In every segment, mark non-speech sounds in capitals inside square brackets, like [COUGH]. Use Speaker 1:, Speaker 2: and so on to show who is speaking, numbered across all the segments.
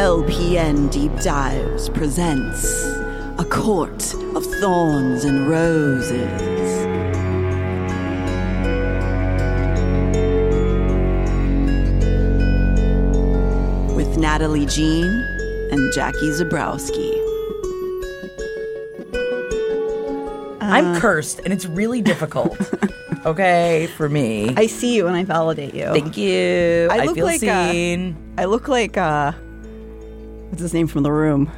Speaker 1: LPN Deep Dives presents A Court of Thorns and Roses. With Natalie Jean and Jackie Zabrowski.
Speaker 2: I'm cursed, and it's really difficult. [LAUGHS] okay, for me.
Speaker 3: I see you and I validate you.
Speaker 2: Thank you.
Speaker 3: I
Speaker 2: I,
Speaker 3: look
Speaker 2: feel
Speaker 3: like, uh,
Speaker 2: seen.
Speaker 3: I look like uh what's his name from the room?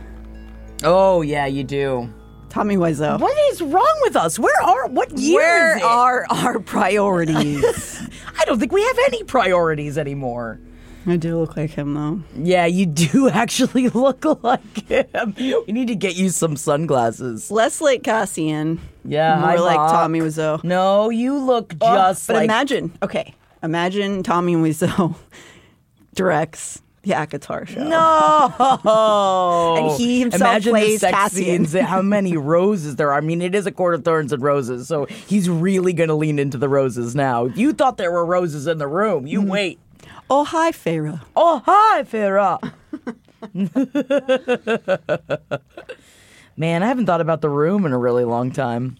Speaker 2: oh yeah, you do.
Speaker 3: Tommy Wiseau.
Speaker 2: What is wrong with us? Where are what year
Speaker 3: Where
Speaker 2: is it?
Speaker 3: are our priorities? [LAUGHS]
Speaker 2: I don't think we have any priorities anymore.
Speaker 3: I do look like him though.
Speaker 2: Yeah, you do [LAUGHS] actually look like him. We need to get you some sunglasses.
Speaker 3: Less like Cassian.
Speaker 2: Yeah,
Speaker 3: More
Speaker 2: hi,
Speaker 3: like
Speaker 2: Mom.
Speaker 3: Tommy Wiseau.
Speaker 2: No, you look
Speaker 3: Oh,
Speaker 2: just
Speaker 3: but
Speaker 2: like
Speaker 3: imagine, okay, imagine Tommy Wiseau [LAUGHS] directs the ACOTAR show.
Speaker 2: No. [LAUGHS]
Speaker 3: And he himself
Speaker 2: Imagine
Speaker 3: plays
Speaker 2: the sex
Speaker 3: Cassian.
Speaker 2: scenes, how many [LAUGHS] roses there are. I mean, it is a court of thorns and roses, so he's really going to lean into the roses now. If you thought there were roses in the room, you hmm. wait.
Speaker 3: Oh hi, Feyre.
Speaker 2: Oh, hi, Feyre. [LAUGHS] Man, I haven't thought about the room in a really long time.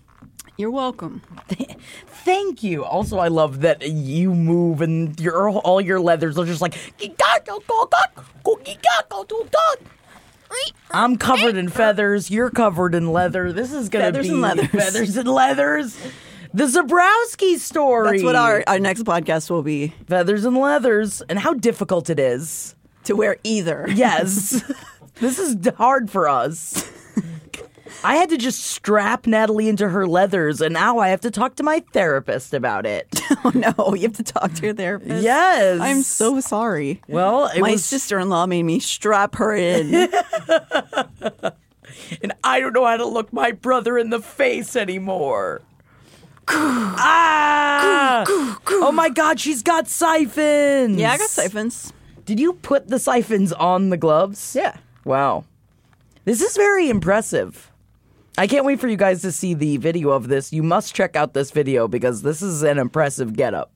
Speaker 3: You're welcome. [LAUGHS]
Speaker 2: Thank you. Also, I love that you move and your all your leathers are just like. I'm covered in feathers. You're covered in leather. This is gonna
Speaker 3: Feathers
Speaker 2: be
Speaker 3: and leathers. [LAUGHS]
Speaker 2: feathers and leathers. The Zabrowski story.
Speaker 3: That's what our, our next podcast will be.
Speaker 2: feathers and leathers, and how difficult it is.
Speaker 3: To wear either.
Speaker 2: Yes, [LAUGHS] this is hard for us. I had to just strap Natalie into her leathers, and now I have to talk to my therapist about it. [LAUGHS]
Speaker 3: Oh no, you have to talk to your therapist.
Speaker 2: Yes.
Speaker 3: I'm so sorry.
Speaker 2: Well, it
Speaker 3: My
Speaker 2: was,
Speaker 3: sister-in-law made me strap her in. [LAUGHS]
Speaker 2: and I don't know how to look my brother in the face anymore. [SIGHS] ah! oh my God, she's got siphons.
Speaker 3: yeah, I got siphons.
Speaker 2: Did you put the siphons on the gloves?
Speaker 3: Yeah.
Speaker 2: Wow. This is very impressive. I can't wait for you guys to see the video of this. You must check out this video because this is an impressive getup.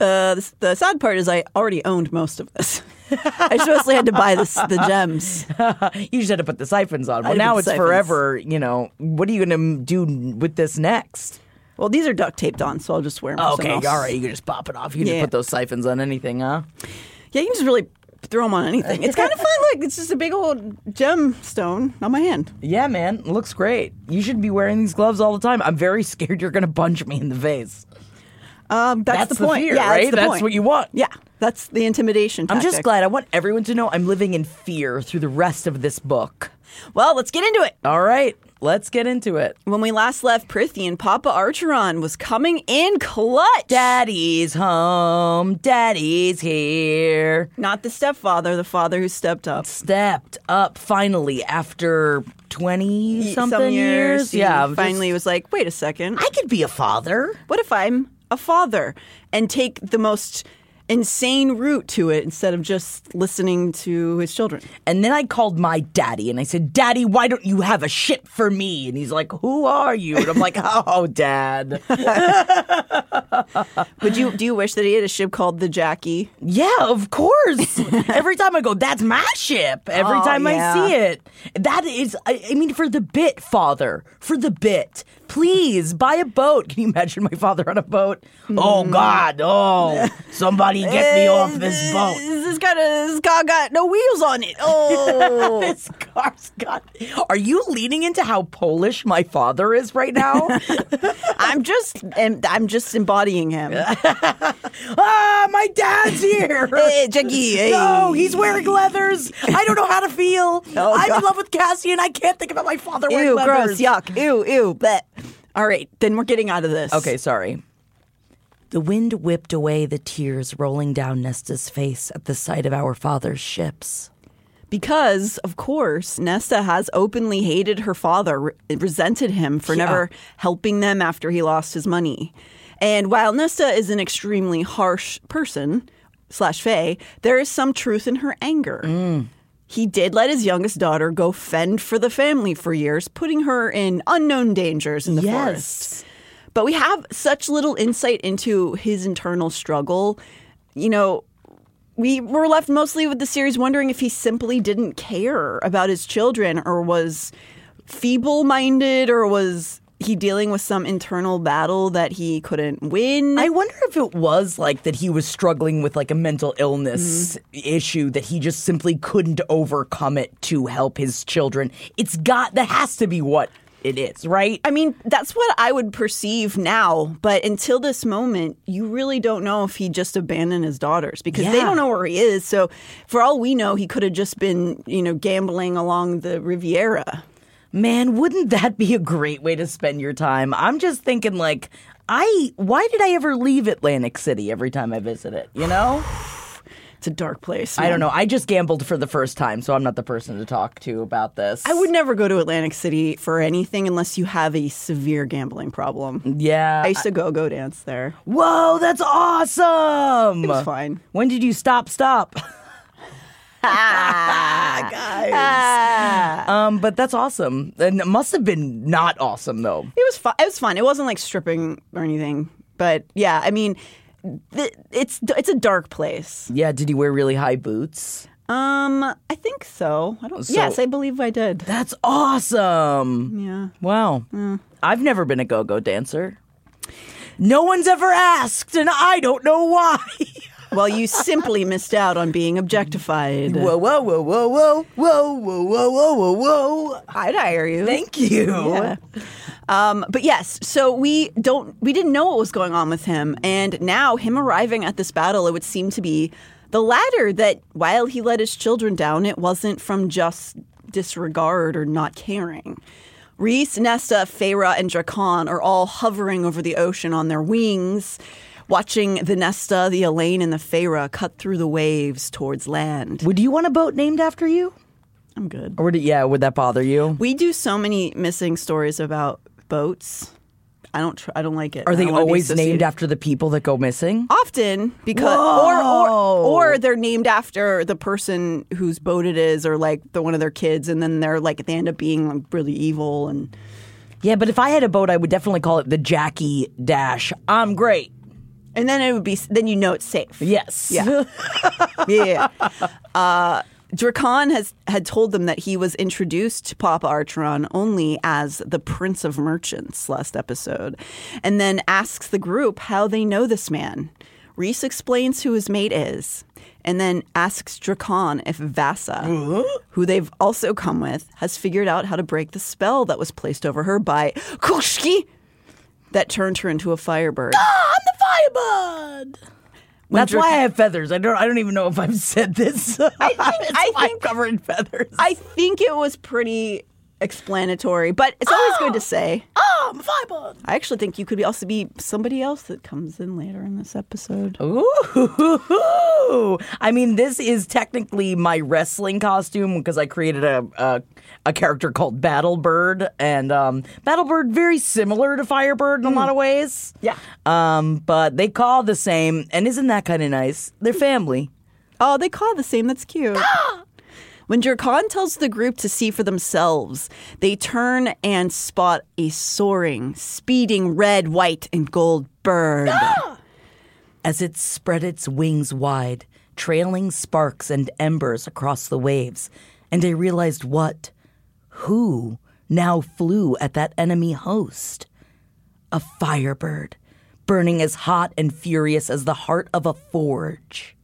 Speaker 3: Uh, the, the sad part is I already owned most of this. [LAUGHS] I just mostly had to buy this, the gems. [LAUGHS]
Speaker 2: You just had to put the siphons on. Well, now it's
Speaker 3: siphons.
Speaker 2: forever. You know, what are you going to do with this next?
Speaker 3: Well, these are duct taped on, so I'll just wear them.
Speaker 2: Okay,
Speaker 3: someone
Speaker 2: all right. You can just pop it off. You can
Speaker 3: Yeah.
Speaker 2: just put those siphons on anything, huh?
Speaker 3: Yeah, you can just really throw them on anything. It's kind of fun. Look, it's just a big old gemstone on my hand.
Speaker 2: Yeah, man. It looks great. You should be wearing these gloves all the time. I'm very [LAUGHS] scared you're going to punch me in the face.
Speaker 3: Um, that's,
Speaker 2: That's
Speaker 3: the point.
Speaker 2: fear,
Speaker 3: yeah,
Speaker 2: right?
Speaker 3: That's, the
Speaker 2: That's
Speaker 3: point.
Speaker 2: what you want.
Speaker 3: Yeah, that's the intimidation.
Speaker 2: I'm just glad. I want everyone to know I'm living in fear through the rest of this book.
Speaker 3: Well, let's get into it.
Speaker 2: All right, let's get into it.
Speaker 3: When we last left Prythian, Papa Archeron was coming in clutch.
Speaker 2: Daddy's home. Daddy's here.
Speaker 3: Not the stepfather, the father who stepped up.
Speaker 2: Stepped up finally after 20 something
Speaker 3: Some years, he
Speaker 2: Yeah, I'm
Speaker 3: finally
Speaker 2: just-
Speaker 3: was like, wait a second.
Speaker 2: I could be a father.
Speaker 3: What if I'm a father and take the most insane route to it instead of just listening to his children.
Speaker 2: And then I called my daddy and I said, Daddy, why don't you have a ship for me? And he's like, Who are you? And I'm like, [LAUGHS] Oh, Dad. [LAUGHS]
Speaker 3: Would you do you wish that he had a ship called the Jackie?
Speaker 2: Yeah, of course. [LAUGHS] Every time I go, that's my ship. Every
Speaker 3: Oh,
Speaker 2: time
Speaker 3: yeah.
Speaker 2: I see it. That is, I, I mean, for the bit, father. For the bit. Please buy a boat. Can you imagine my father on a boat? Oh, mm. God. Oh, somebody get me eh, off this boat.
Speaker 3: This got a this car got no wheels on it. Oh, [LAUGHS]
Speaker 2: This car's got. Are you leaning into how Polish my father is right now? [LAUGHS]
Speaker 3: I'm just and I'm just embodying him. [LAUGHS]
Speaker 2: ah, my dad's here.
Speaker 3: hey, eh, Jackie. Hey.
Speaker 2: No, he's wearing leathers. I don't know how to feel.
Speaker 3: Oh,
Speaker 2: I'm in love with Cassie, and I can't think about my father wearing
Speaker 3: Ew,
Speaker 2: leathers.
Speaker 3: gross, yuck, ew, ew. But all right, then we're getting out of this.
Speaker 2: Okay, sorry. The wind whipped away the tears rolling down Nesta's face at the sight of our father's ships.
Speaker 3: Because, of course, Nesta has openly hated her father, re- resented him for
Speaker 2: Yeah.
Speaker 3: never helping them after he lost his money. And while Nesta is an extremely harsh person, slash fae, there is some truth in her anger.
Speaker 2: Mm.
Speaker 3: He did let his youngest daughter go fend for the family for years, putting her in unknown dangers in the forest. But we have such little insight into his internal struggle. You know, we were left mostly with the series wondering if he simply didn't care about his children or was feeble minded or was he dealing with some internal battle that he couldn't win.
Speaker 2: I wonder if it was like that he was struggling with like a mental illness mm-hmm. issue that he just simply couldn't overcome it to help his children. It's got that has to be what it is, right?
Speaker 3: I mean, that's what I would perceive now, but until this moment, you really don't know if he just abandoned his daughters because they don't know where he is. So, for all we know, he could have just been, you know, gambling along the Riviera.
Speaker 2: Man, wouldn't that be a great way to spend your time? I'm just thinking like I why did I ever leave Atlantic City every time I visit it, you know? [SIGHS]
Speaker 3: It's a dark place.
Speaker 2: I don't know. I just gambled for the first time, so I'm not the person to talk to about this.
Speaker 3: I would never go to Atlantic City for anything unless you have a severe gambling problem.
Speaker 2: Yeah.
Speaker 3: I used to go go dance there.
Speaker 2: Whoa, that's awesome.
Speaker 3: It was fine.
Speaker 2: When did you stop stop? [LAUGHS] [LAUGHS] Guys. Um, but that's awesome. And it must have been not awesome though.
Speaker 3: It was fun. It was fun. It wasn't like stripping or anything, but yeah, I mean, th- it's it's a dark place.
Speaker 2: Yeah, did he wear really high boots?
Speaker 3: Um, I think so. I don't.
Speaker 2: So-
Speaker 3: yes, I believe I did.
Speaker 2: That's awesome.
Speaker 3: Yeah.
Speaker 2: Wow. I've never been a go-go dancer. No one's ever asked, and I don't know why. [LAUGHS]
Speaker 3: Well, you simply missed out on being objectified.
Speaker 2: whoa, whoa, whoa, whoa, whoa, whoa, whoa, whoa, whoa, whoa, whoa.
Speaker 3: I'd hire you.
Speaker 2: Thank you.
Speaker 3: Yeah. Um, but yes, so we don't we didn't know what was going on with him, and now him arriving at this battle, it would seem to be the latter. That while he let his children down, it wasn't from just disregard or not caring. Rhys, Nesta, Feyre, and Drakon are all hovering over the ocean on their wings, watching the Nesta, the Elain, and the Feyre cut through the waves towards land.
Speaker 2: Would you want a boat named after you?
Speaker 3: I'm good.
Speaker 2: Or would it, yeah, would that bother you?
Speaker 3: We do so many missing stories about boats. I don't. Tr- I don't like it.
Speaker 2: Are they
Speaker 3: don't wanna be
Speaker 2: always named after the people that go missing?
Speaker 3: Often because, or, or or they're named after the person whose boat it is, or like the one of their kids, and then they're like they end up being like really evil and.
Speaker 2: Yeah, but if I had a boat, I would definitely call it the Jackie Dash. I'm great.
Speaker 3: And then it would be. Then you know it's safe.
Speaker 2: Yes.
Speaker 3: Yeah. [LAUGHS] yeah. Uh, Drakon has had told them that he was introduced to Papa Archeron only as the Prince of Merchants last episode, and then asks the group how they know this man. Rhys explains who his mate is, and then asks Drakon if Vassa, who they've also come with, has figured out how to break the spell that was placed over her by Koschei that turned her into a firebird.
Speaker 2: Ah, I'm the firebird. That's
Speaker 3: Drak-
Speaker 2: why I have feathers. I don't. I don't even know if I've said this. [LAUGHS] I
Speaker 3: think- [LAUGHS] I think-
Speaker 2: covered in feathers.
Speaker 3: I think it was pretty explanatory, but it's always good to [GASPS] say.
Speaker 2: Oh, I'm a fiber.
Speaker 3: I actually think you could also be somebody else that comes in later in this episode.
Speaker 2: Ooh. [LAUGHS] I mean, this is technically my wrestling costume because I created a, a a character called Battlebird, and um, Battlebird very similar to Firebird in a lot of ways.
Speaker 3: Yeah.
Speaker 2: Um, but they call the same, and isn't that kind of nice? They're family.
Speaker 3: Oh, they call the same. That's cute. [GASPS] When Drakon tells the group to see for themselves, they turn and spot a soaring, speeding red, white, and gold bird. [GASPS]
Speaker 2: as it spread its wings wide, trailing sparks and embers across the waves. And I realized what, who now flew at that enemy host. A firebird, burning as hot and furious as the heart of a forge.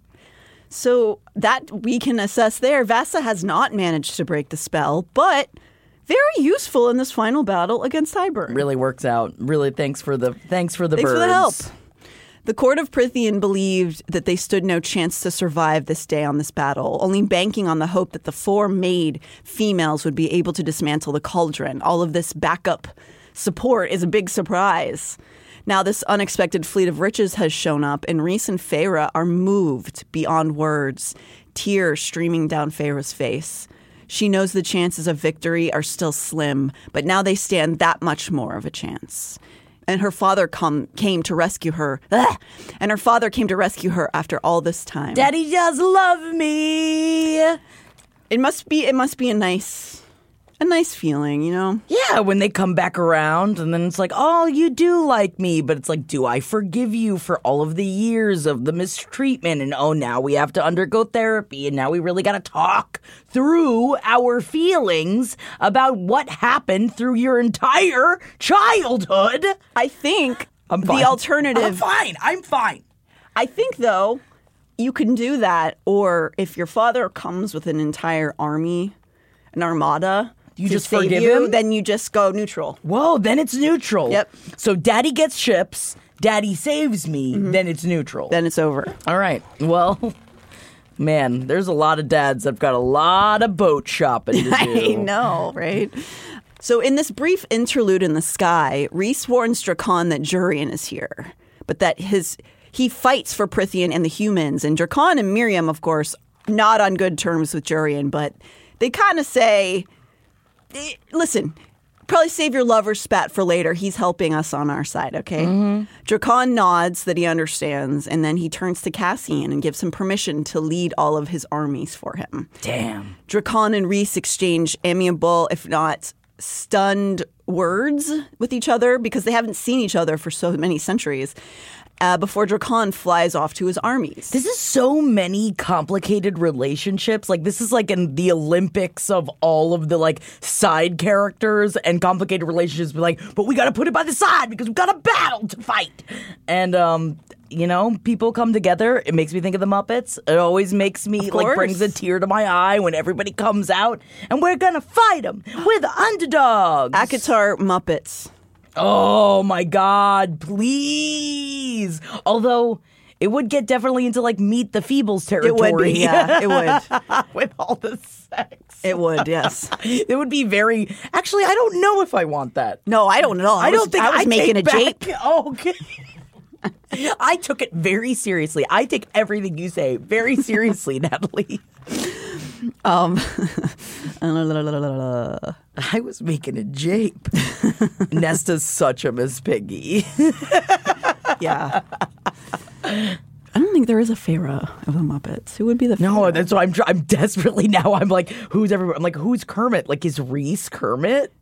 Speaker 3: So that we can assess there. Vassa has not managed to break the spell, but very useful in this final battle against Hybern.
Speaker 2: Really works out. Really, thanks for the thanks for the
Speaker 3: Thanks
Speaker 2: birds.
Speaker 3: for the help. The court of Prythian believed that they stood no chance to survive this day on this battle, only banking on the hope that the four maid females would be able to dismantle the cauldron. All of this backup support is a big surprise. Now, this unexpected fleet of riches has shown up, and Rhys and Feyre are moved beyond words, tears streaming down Feyre's face. She knows the chances of victory are still slim, but now they stand that much more of a chance and her father come came to rescue her. Ugh. And her father came to rescue her after all this time.
Speaker 2: Daddy does love me.
Speaker 3: It must be it must be a nice a nice feeling, you know.
Speaker 2: Yeah, when they come back around, and then it's like, oh, you do like me, but it's like, do I forgive you for all of the years of the mistreatment? And oh, now we have to undergo therapy, and now we really got to talk through our feelings about what happened through your entire childhood.
Speaker 3: I think
Speaker 2: I'm fine.
Speaker 3: the alternative
Speaker 2: I'm fine. I'm fine.
Speaker 3: I think though you can do that or if your father comes with an entire army, an armada,
Speaker 2: You just
Speaker 3: save
Speaker 2: forgive
Speaker 3: you,
Speaker 2: him?
Speaker 3: then you just go neutral.
Speaker 2: Whoa, then it's neutral.
Speaker 3: Yep.
Speaker 2: So daddy gets ships, daddy saves me, mm-hmm. then it's neutral.
Speaker 3: Then it's over.
Speaker 2: All right. Well, [LAUGHS] man, there's a lot of dads that've got a lot of boat shopping to [LAUGHS] do.
Speaker 3: I know, right? So, in this brief interlude in the sky, Rhys warns Drakon that Jurian is here, but that his he fights for Prythian and the humans. And Drakon and Miryam, of course, not on good terms with Jurian, but they kind of say, "Listen." Probably save your lover spat for later. He's helping us on our side, okay? Mm-hmm. Drakon nods that he understands, and then he turns to Cassian and gives him permission to lead all of his armies for him.
Speaker 2: Damn.
Speaker 3: Drakon and Rhys exchange amiable, if not stunned, words with each other because they haven't seen each other for so many centuries. Uh, before Drakon flies off to his armies.
Speaker 2: This is so many complicated relationships. Like this is like in the Olympics of all of the like side characters and complicated relationships. But like, but we got to put it by the side because we've got a battle to fight. And um, you know, people come together. It makes me think of the Muppets. It always makes me like brings a tear to my eye when everybody comes out and we're gonna fight them. We're the underdogs.
Speaker 3: ACOTAR Muppets.
Speaker 2: Oh my god, please. Although it would get definitely into like meet the Feebles
Speaker 3: It
Speaker 2: territory.
Speaker 3: would be, yeah, it would. [LAUGHS]
Speaker 2: With all the sex.
Speaker 3: It would, yes. [LAUGHS]
Speaker 2: It would be very Actually, I don't know if I want that.
Speaker 3: No, I don't at all.
Speaker 2: I,
Speaker 3: was-
Speaker 2: don't think
Speaker 3: I was
Speaker 2: take
Speaker 3: making a
Speaker 2: back-
Speaker 3: jape.
Speaker 2: Oh, [LAUGHS] okay. I took it very seriously. I take everything you say very seriously, Natalie.
Speaker 3: Um, [LAUGHS]
Speaker 2: I was making a jape. [LAUGHS] Nesta's such a Miss Piggy. [LAUGHS]
Speaker 3: yeah. I don't think there is a Feyre of the Muppets. Who would be the
Speaker 2: Feyre?
Speaker 3: No,
Speaker 2: that's why I'm. I'm desperately now. I'm like, who's everyone? I'm like, who's Kermit? Like, is Rhys Kermit?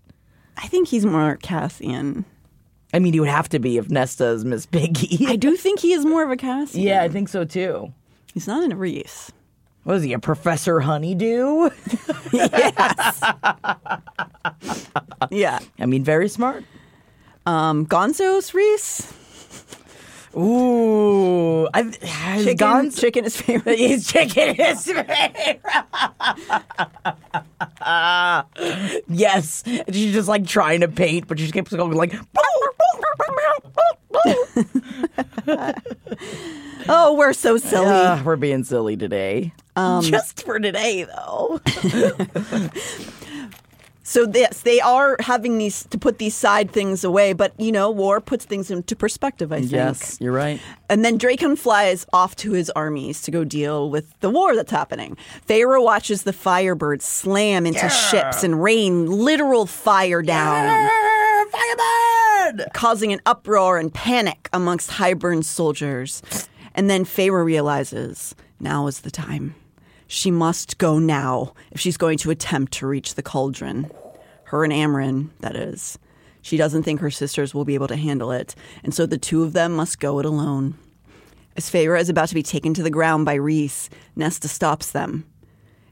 Speaker 3: I think he's more Cassian.
Speaker 2: I mean, he would have to be if Nesta is Miss Piggy.
Speaker 3: I do think he is more of a Cassian.
Speaker 2: yeah, I think so too.
Speaker 3: He's not in a Rhys.
Speaker 2: What is he, a Professor Honeydew? [LAUGHS]
Speaker 3: Yes yeah.
Speaker 2: I mean, very smart.
Speaker 3: Um, Gonzo's Rhys.
Speaker 2: Ooh, I've,
Speaker 3: Chicken,
Speaker 2: gone.
Speaker 3: chicken is favorite.
Speaker 2: His chicken is favorite. [LAUGHS] yes, she's just like trying to paint, but she keeps going like. [LAUGHS]
Speaker 3: Oh, we're so silly.
Speaker 2: Ah, we're being silly today. Just for today, though. [LAUGHS]
Speaker 3: So yes, they are having these to put these side things away, but you know, war puts things into perspective. I think.
Speaker 2: Yes, you're right.
Speaker 3: And then Drakon flies off to his armies to go deal with the war that's happening. Feyre watches the Firebirds slam into ships and rain literal fire down,
Speaker 2: Firebird!
Speaker 3: causing an uproar and panic amongst Hybern's soldiers. And then Feyre realizes now is the time. She must go now if she's going to attempt to reach the cauldron. Her and Amren, that is. She doesn't think her sisters will be able to handle it, and so the two of them must go it alone. As Feyre is about to be taken to the ground by Rhys, Nesta stops them.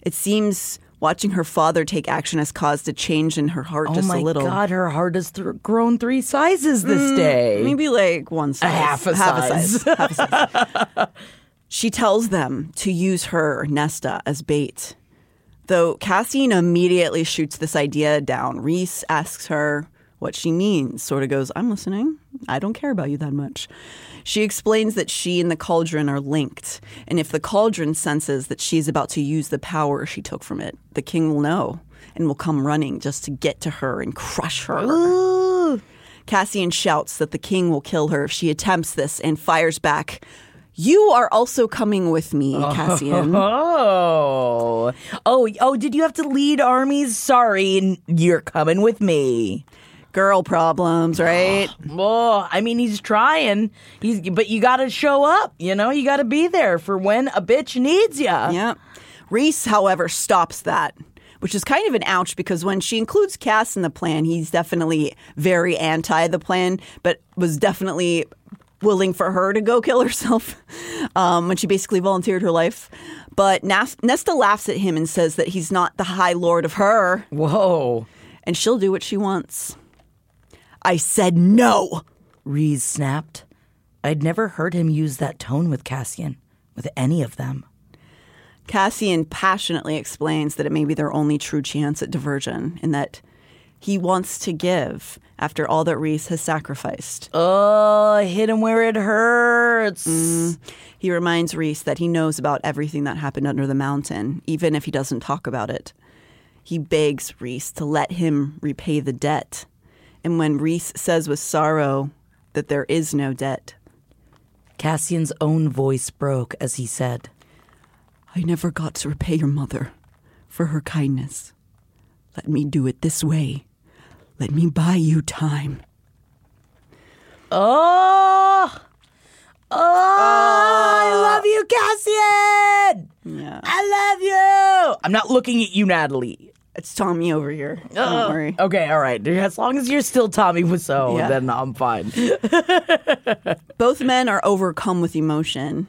Speaker 3: It seems watching her father take action has caused a change in her heart
Speaker 2: Oh
Speaker 3: just a little.
Speaker 2: god, her heart has th- grown three sizes this mm, day.
Speaker 3: Maybe like one size.
Speaker 2: half a size.
Speaker 3: half a size. she tells them to use her, Nesta, as bait. Though Cassian immediately shoots this idea down, Rhys asks her what she means, sort of goes, I'm listening. I don't care about you that much. She explains that she and the cauldron are linked, and if the cauldron senses that she's about to use the power she took from it, the king will know and will come running just to get to her and crush her. Cassian shouts that the king will kill her if she attempts this and fires back, You are also coming with me, [LAUGHS] oh. Cassian.
Speaker 2: Oh. Oh, oh, did you have to lead armies? Sorry, you're coming with me.
Speaker 3: Girl problems, right?
Speaker 2: Oh, I mean, he's trying. He's, but you got to show up. You know, you got to be there for when a bitch needs you.
Speaker 3: Yeah. Rhys, however, stops that, which is kind of an ouch because when she includes Cass in the plan, he's definitely very anti the plan, but was definitely willing for her to go kill herself [LAUGHS] um, when she basically volunteered her life. But Nas- Nesta laughs at him and says that he's not the High Lord of her,
Speaker 2: Whoa.
Speaker 3: and she'll do what she wants. I said no.
Speaker 2: Rhys snapped. I'd never heard him use that tone with Cassian, with any of them.
Speaker 3: Cassian passionately explains that it may be their only true chance at diversion and that he wants to give after all that Rhys has sacrificed.
Speaker 2: Oh, hit him where it hurts. Mm-hmm.
Speaker 3: He reminds Rhys that he knows about everything that happened under the mountain, even if he doesn't talk about it. He begs Rhys to let him repay the debt. And when Rhys says with sorrow that there is no debt,
Speaker 2: Cassian's own voice broke as he said,
Speaker 3: I never got to repay your mother for her kindness. Let me do it this way. Let me buy you time.
Speaker 2: Oh, oh, I ah. love you, Cassian.
Speaker 3: Yeah.
Speaker 2: I love you. I'm not looking at you, Natalie.
Speaker 3: It's Tommy over here. Don't worry.
Speaker 2: Okay, all right. As long as you're still Tommy Wiseau,
Speaker 3: Yeah.
Speaker 2: then I'm fine. [LAUGHS]
Speaker 3: Both men are overcome with emotion.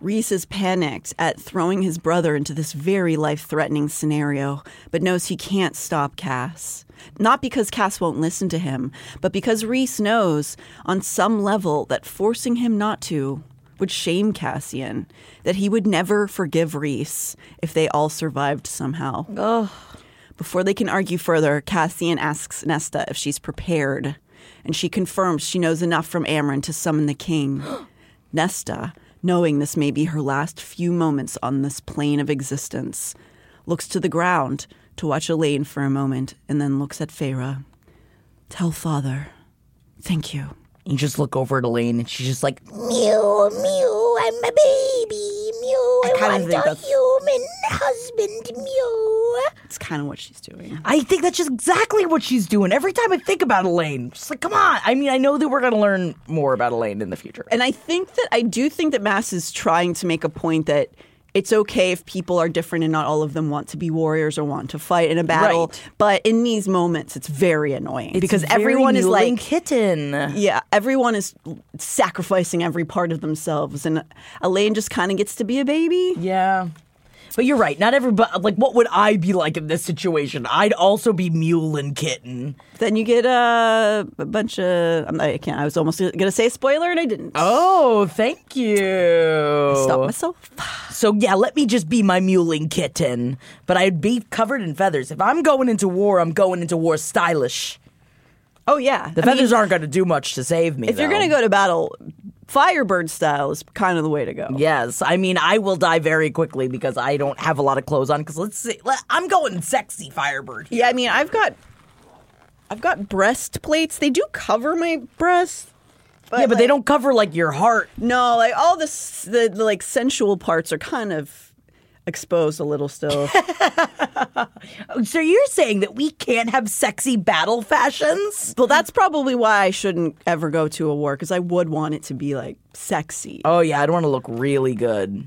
Speaker 3: Rhys is panicked at throwing his brother into this very life threatening scenario, but knows he can't stop Cass. Not because Cass won't listen to him, but because Rhys knows on some level that forcing him not to would shame Cassian, that he would never forgive Rhys if they all survived somehow. Before they can argue further, Cassian asks Nesta if she's prepared, and she confirms she knows enough from Amren to summon the king. [GASPS] Nesta, knowing this may be her last few moments on this plane of existence, looks to the ground to watch Elain for a moment and then looks at Feyre. Tell father, thank you.
Speaker 2: You just look over at Elain, and she's just like,
Speaker 4: Mew, mew, I'm a baby. Mew, I,
Speaker 3: kinda
Speaker 4: want
Speaker 3: think
Speaker 4: a
Speaker 3: that's-
Speaker 4: human husband. Mew.
Speaker 3: It's kind of what she's doing.
Speaker 2: I think that's just exactly what she's doing. Every time I think about Elain, just like, come on. I mean, I know that we're going to learn more about Elain in the future.
Speaker 3: And I think that I do think that Maas is trying to make a point that it's okay if people are different and not all of them want to be warriors or want to fight in a battle.
Speaker 2: Right.
Speaker 3: But in these moments, it's very annoying because
Speaker 2: very
Speaker 3: everyone is like,
Speaker 2: kitten.
Speaker 3: yeah, everyone is sacrificing every part of themselves, and Elain just kind of gets to be a baby.
Speaker 2: Yeah. But you're right. Not everybody. Like, what would I be like in this situation? I'd also be mule and kitten.
Speaker 3: Then you get uh, a bunch of I'm, I can't. I was almost gonna say a spoiler, and I didn't.
Speaker 2: Oh, thank you.
Speaker 3: Stop myself.
Speaker 2: So yeah, let me just be my mewling kitten. But I'd be covered in feathers. If I'm going into war, I'm going into war stylish.
Speaker 3: Oh yeah,
Speaker 2: The
Speaker 3: I mean,
Speaker 2: feathers aren't going to do much to save me.
Speaker 3: If you're gonna go to battle, Firebird style is kind of the way to go.
Speaker 2: Yes, I mean I will die very quickly because I don't have a lot of clothes on. Because let's see, let, I'm going sexy Firebird. here.
Speaker 3: Yeah, I mean, I've got I've got breastplates. They do cover my breasts.
Speaker 2: yeah, but they don't cover like your heart.
Speaker 3: No, like all this, the, the like sensual parts are kind of exposed a little still. [LAUGHS]
Speaker 2: So you're saying that we can't have sexy battle fashions?
Speaker 3: well, that's probably why I shouldn't ever go to a war because I would want it to be like sexy.
Speaker 2: Oh yeah, I'd want to look really good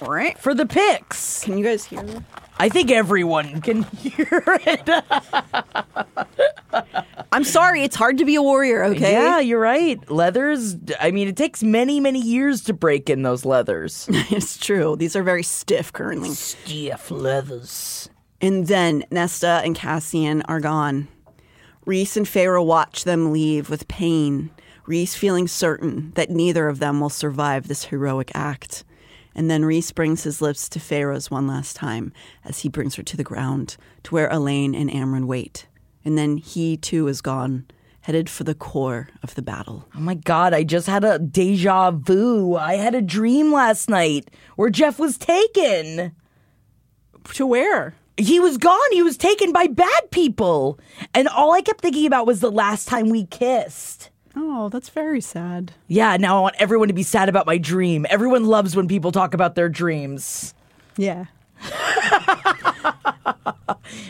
Speaker 3: Right?
Speaker 2: for the pics.
Speaker 3: Can you guys hear me?
Speaker 2: I think everyone can [LAUGHS] hear it.
Speaker 3: I'm sorry, it's hard to be a warrior. Okay.
Speaker 2: Yeah, you're right. Leathers. I mean, it takes many, many years to break in those leathers. [LAUGHS]
Speaker 3: it's true. These are very stiff currently.
Speaker 2: Stiff leathers.
Speaker 3: And then Nesta and Cassian are gone. Rhys and Feyre watch them leave with pain, Rhys feeling certain that neither of them will survive this heroic act. And then Rhys brings his lips to Feyre's one last time as he brings her to the ground to where Elain and Amren wait. And then he too is gone, headed for the core of the battle.
Speaker 2: Oh my god, I just had a deja vu. I had a dream last night where Jeff was taken.
Speaker 3: To where?
Speaker 2: He was gone. He was taken by bad people. And all I kept thinking about was the last time we kissed.
Speaker 3: Oh, that's very sad.
Speaker 2: Yeah, now I want everyone to be sad about my dream. Everyone loves when people talk about their dreams.
Speaker 3: Yeah. [LAUGHS]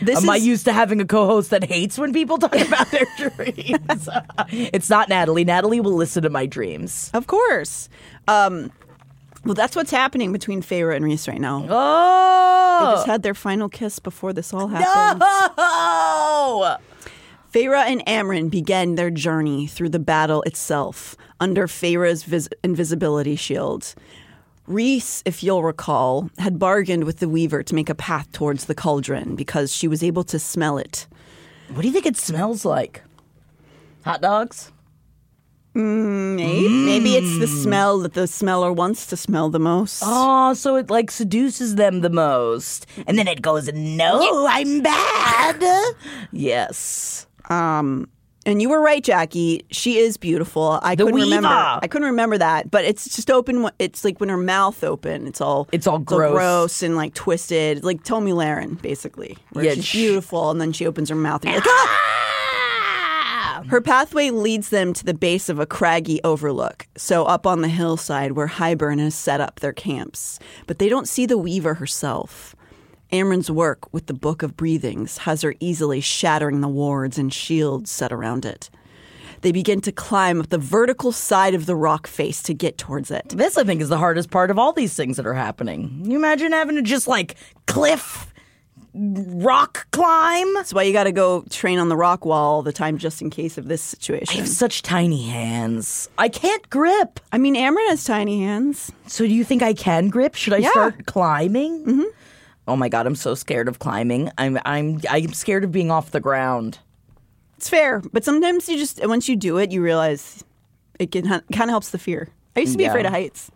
Speaker 3: this
Speaker 2: Am I used to having a co-host that hates when people talk [LAUGHS] about their dreams? [LAUGHS] it's not Natalie. Natalie will listen to my dreams.
Speaker 3: Of course. Um, well, that's what's happening between Feyre and Rhys right now.
Speaker 2: Oh, they
Speaker 3: just had their final kiss before this all happened.
Speaker 2: no!
Speaker 3: Feyre and Amren began their journey through the battle itself under Feyre's vis- invisibility shield. Rhys, if you'll recall, had bargained with the Weaver to make a path towards the cauldron because she was able to smell it.
Speaker 2: What do you think it smells like? Hot dogs?
Speaker 3: Mm, maybe, maybe it's the mm. smell that the smeller wants to smell the most.
Speaker 2: Oh, so it like seduces them the most. And then it goes, no, I'm bad. [LAUGHS] yes.
Speaker 3: Um, and you were right, Jackie. She is beautiful. I couldn't remember. I couldn't remember that, but it's just open. It's like when her mouth open. It's all.
Speaker 2: It's all gross.
Speaker 3: gross and like twisted, like Tommy Laren, basically. Where
Speaker 2: Yeah,
Speaker 3: she's
Speaker 2: sh-
Speaker 3: beautiful, and then she opens her mouth and like, ah! Her pathway leads them to the base of a craggy overlook, so up on the hillside where Hybern has set up their camps. But they don't see the Weaver herself. Amren's work with the Book of Breathings has her easily shattering the wards and shields set around it. They begin to climb up the vertical side of the rock face to get towards it.
Speaker 2: This, I think, is the hardest part of all these things that are happening. You imagine having to just like cliff rock climb?
Speaker 3: That's why you got to go train on the rock wall all the time just in case of this situation.
Speaker 2: I have such tiny hands. I can't grip.
Speaker 3: I mean, Amren has tiny hands.
Speaker 2: So, do you think I can grip? Should I
Speaker 3: Yeah.
Speaker 2: start climbing? Mm-hmm. Oh my god, I'm so scared of climbing. I'm I'm I'm scared of being off the ground.
Speaker 3: It's fair, but sometimes you just once you do it, you realize it can kind of helps the fear. I used to be
Speaker 2: Yeah.
Speaker 3: afraid of heights.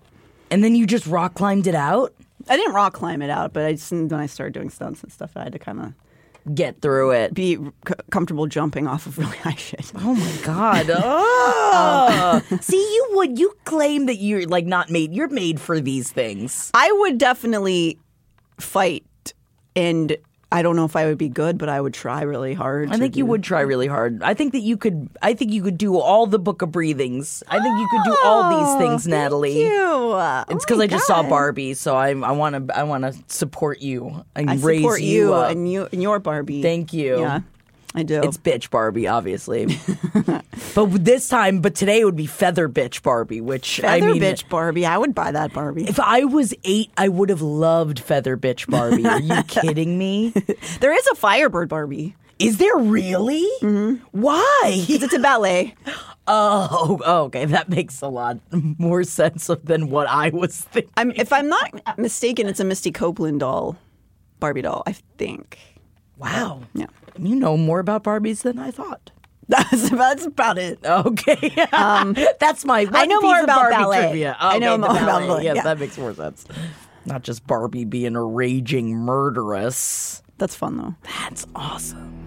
Speaker 2: And then you just rock climbed it out.
Speaker 3: I didn't rock climb it out, but I just when I started doing stunts and stuff, I had to kind of
Speaker 2: Get through it.
Speaker 3: be c- comfortable jumping off of [LAUGHS] really high shit.
Speaker 2: Oh my god. [LAUGHS] Oh. Um, See, you would you claim that you're like not made. You're made for these things.
Speaker 3: I would definitely fight, and I don't know if I would be good, but I would try really hard.
Speaker 2: I think you would try really hard. I think that you could. I think you could do all the book of breathings. I think you could do all these oh, things, Natalie.
Speaker 3: Oh
Speaker 2: It's because I just saw Barbie, so I I want to I want to support you and
Speaker 3: I
Speaker 2: raise
Speaker 3: support
Speaker 2: you,
Speaker 3: you
Speaker 2: up.
Speaker 3: and you and your Barbie.
Speaker 2: Thank you.
Speaker 3: Yeah, I do.
Speaker 2: It's bitch Barbie, obviously, [LAUGHS] but this time, but today it would be feather bitch Barbie, which I mean,
Speaker 3: bitch Barbie. I would buy that Barbie.
Speaker 2: If I was eight, I would have loved feather bitch Barbie. Are you [LAUGHS] kidding me?
Speaker 3: There is a Firebird Barbie.
Speaker 2: Is there really? Mm-hmm. Why?
Speaker 3: It's a ballet. [LAUGHS]
Speaker 2: Oh, oh, okay. That makes a lot more sense than what I was thinking.
Speaker 3: I'm, if I'm not mistaken, it's a Misty Copeland doll, Barbie doll. I think.
Speaker 2: Wow.
Speaker 3: Yeah,
Speaker 2: You know more about Barbies than I thought. [LAUGHS]
Speaker 3: that's that's about it.
Speaker 2: Okay. [LAUGHS] That's my
Speaker 3: Um, I know more about
Speaker 2: Barbie
Speaker 3: ballet.
Speaker 2: trivia.
Speaker 3: I know
Speaker 2: Okay,
Speaker 3: more about
Speaker 2: ballet.
Speaker 3: ballet,
Speaker 2: Yes,
Speaker 3: yeah.
Speaker 2: that makes more sense. Not just Barbie being a raging murderess.
Speaker 3: That's fun though.
Speaker 2: That's awesome.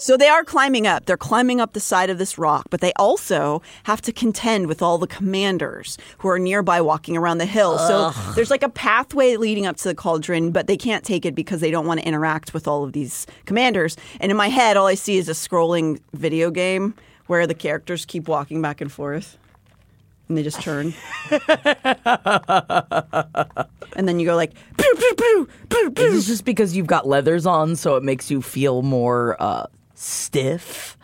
Speaker 3: So they are climbing up. They're climbing up the side of this rock, but they also have to contend with all the commanders who are nearby walking around the hill. So there's like a pathway leading up to the cauldron, but they can't take it because they don't want to interact with all of these commanders. And in my head, all I see is a scrolling video game where the characters keep walking back and forth. And they just turn. [LAUGHS] and then you go like, pew, pew, pew, pew, pew.
Speaker 2: Is this just because you've got leathers on, so it makes you feel more uh, stiff?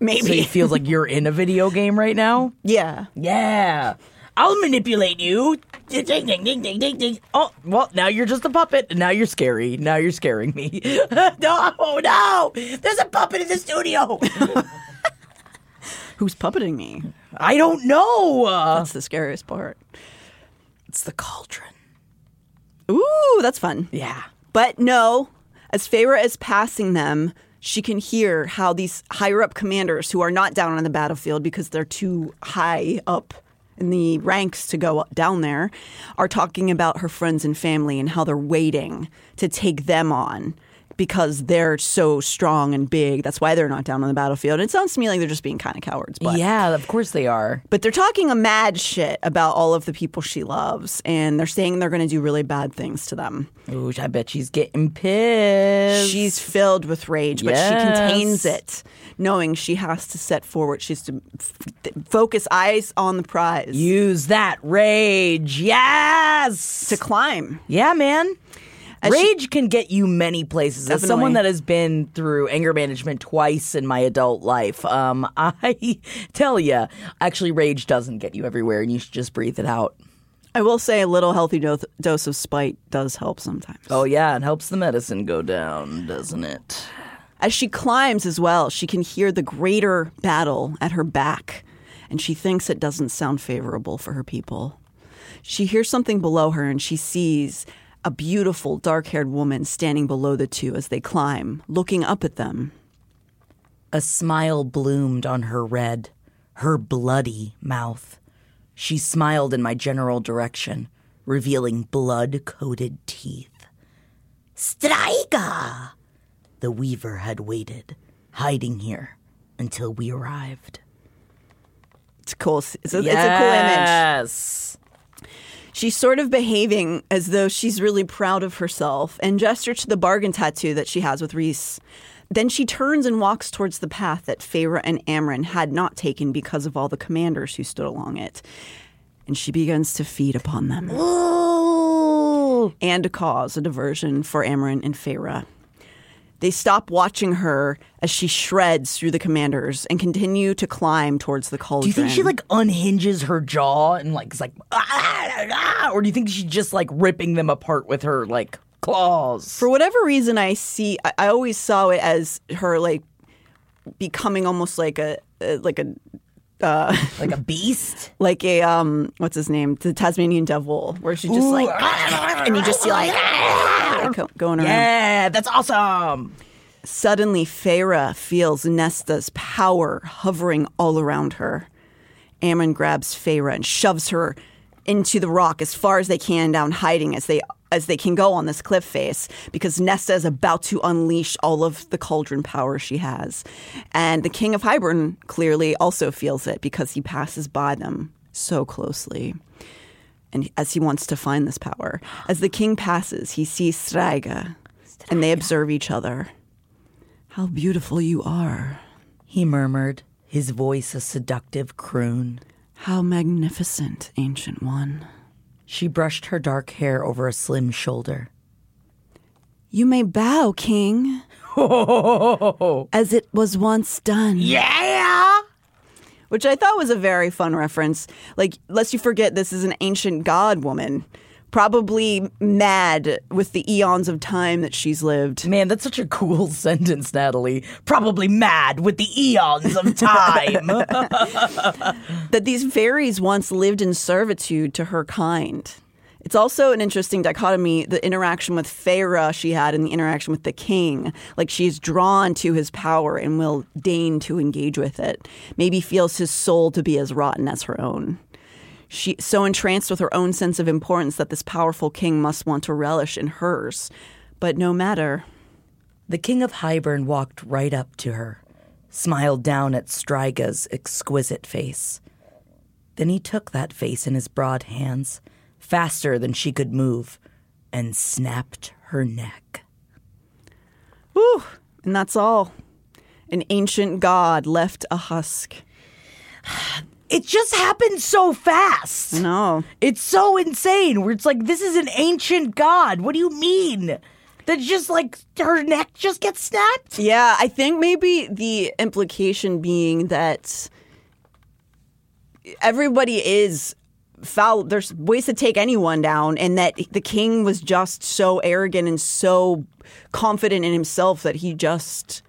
Speaker 3: Maybe.
Speaker 2: So it feels like you're in a video game right now?
Speaker 3: yeah.
Speaker 2: Yeah. I'll manipulate you. Ding, ding, ding, ding, ding, ding. Oh, well, now you're just a puppet. and Now you're scary. Now you're scaring me. [LAUGHS] no, oh, no. There's a puppet in the studio. [LAUGHS]
Speaker 3: Who's puppeting me?
Speaker 2: I don't know.
Speaker 3: That's the scariest part.
Speaker 2: it's the cauldron.
Speaker 3: Ooh, that's fun.
Speaker 2: Yeah.
Speaker 3: But no, as Feyre is passing them, she can hear how these higher up commanders who are not down on the battlefield because they're too high up in the ranks to go down there are talking about her friends and family and how they're waiting to take them on because they're so strong and big. That's why they're not down on the battlefield. And it sounds to me like they're just being kind of cowards. But
Speaker 2: yeah, of course they are.
Speaker 3: but they're talking a mad shit about all of the people she loves, and they're saying they're going to do really bad things to them.
Speaker 2: Ooh, I bet she's getting pissed.
Speaker 3: She's filled with rage, but she contains it, knowing she has to set forward. She's to f- focus eyes on the prize
Speaker 2: Use that rage. Yes.
Speaker 3: to climb.
Speaker 2: Yeah, man.
Speaker 3: As she-
Speaker 2: Rage can get you many places. As someone that has been through anger management twice in my adult life, um, [LAUGHS] I tell you, actually, rage doesn't get you everywhere, and you should just breathe it out.
Speaker 3: I will say a little healthy do- dose of spite does help sometimes.
Speaker 2: Oh yeah, it helps the medicine go down, doesn't it?
Speaker 3: As she climbs as well, she can hear the greater battle at her back, and she thinks it doesn't sound favorable for her people. She hears something below her and she sees a beautiful dark haired woman standing below the two as they climb, looking up at them.
Speaker 2: A smile bloomed on her red, her bloody mouth. She smiled in my general direction, revealing blood coated teeth. Striker! The weaver had waited, hiding here until we arrived.
Speaker 3: It's cool. It's a, it's a cool image.
Speaker 2: Yes.
Speaker 3: She's sort of behaving as though she's really proud of herself and gestures to the bargain tattoo that she has with Rhys. Then she turns and walks towards the path that Feyre and Amren had not taken because of all the commanders who stood along it. And she begins to feed upon them.
Speaker 2: Ooh.
Speaker 3: and to cause a diversion for Amren and Feyre. They stop watching her as she shreds through the commanders and continue to climb towards the
Speaker 2: Do you think she like unhinges her jaw and like is like, "Ah, ah," or do you think she's just like ripping them apart with her like claws?
Speaker 3: For whatever reason, I see. I, I always saw it as her like becoming almost like a, a like a uh, [LAUGHS]
Speaker 2: like a [LAUGHS] beast,
Speaker 3: like a um, what's his name, the Tasmanian devil, where she just like, and you just see like [LAUGHS] go- going around.
Speaker 2: Yeah, that's awesome.
Speaker 3: Suddenly, Feyre feels Nesta's power hovering all around her. Amren grabs Feyre and shoves her into the rock as far as they can down, hiding as they as they can go on this cliff face because Nesta is about to unleash all of the cauldron power she has. And the King of Hybern clearly also feels it because he passes by them so closely. And as he wants to find this power. As the king passes, he sees Stryga, and they observe each other. How beautiful you are.
Speaker 2: He murmured, his voice a seductive croon.
Speaker 3: How magnificent, Ancient One.
Speaker 2: She brushed her dark hair over a slim shoulder.
Speaker 3: You may bow, King, [LAUGHS] as it was once done.
Speaker 2: Yeah!
Speaker 3: Which I thought was a very fun reference. Like, lest you forget, this is an ancient god woman, probably mad with the eons of time that she's lived.
Speaker 2: Man, that's such a cool [LAUGHS] sentence, Natalie. Probably mad with the eons of time. [LAUGHS] [LAUGHS]
Speaker 3: that these fairies once lived in servitude to her kind. It's also an interesting dichotomy the interaction with Feyre she had and the interaction with the king. Like she's drawn to his power and will deign to engage with it. Maybe feels his soul to be as rotten as her own. She so entranced with her own sense of importance that this powerful king must want to relish in hers. But no matter.
Speaker 2: the King of Hybern walked right up to her, smiled down at Stryga's exquisite face. Then he took that face in his broad hands, faster than she could move, and snapped her neck.
Speaker 3: Whew, and that's all. An ancient god left a husk. [SIGHS]
Speaker 2: It just happened so fast.
Speaker 3: No.
Speaker 2: It's so insane. Where it's like, this is an ancient god. What do you mean? That just like her neck just gets snapped?
Speaker 3: Yeah, I think maybe the implication being that everybody is foul. There's ways to take anyone down, and that the king was just so arrogant and so confident in himself that he just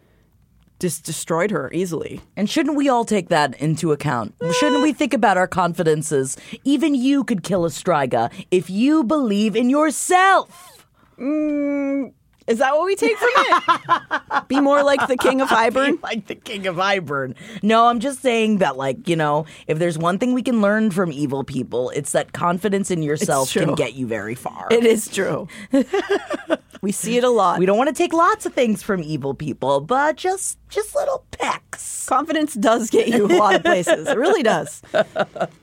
Speaker 3: just destroyed her easily.
Speaker 2: And shouldn't we all take that into account? Shouldn't we think about our confidences? Even you could kill a Stryga if you believe in yourself.
Speaker 3: Mm, is that what we take from it? [LAUGHS] Be more like the king of Hybern.
Speaker 2: like the king of Hybern. No, I'm just saying that, like, you know, if there's one thing we can learn from evil people, it's that confidence in yourself can get you very far.
Speaker 3: It is true. [LAUGHS] we see it a lot.
Speaker 2: We don't want to take lots of things from evil people, but just just little pecks.
Speaker 3: Confidence does get you a lot of places. It really does. [LAUGHS]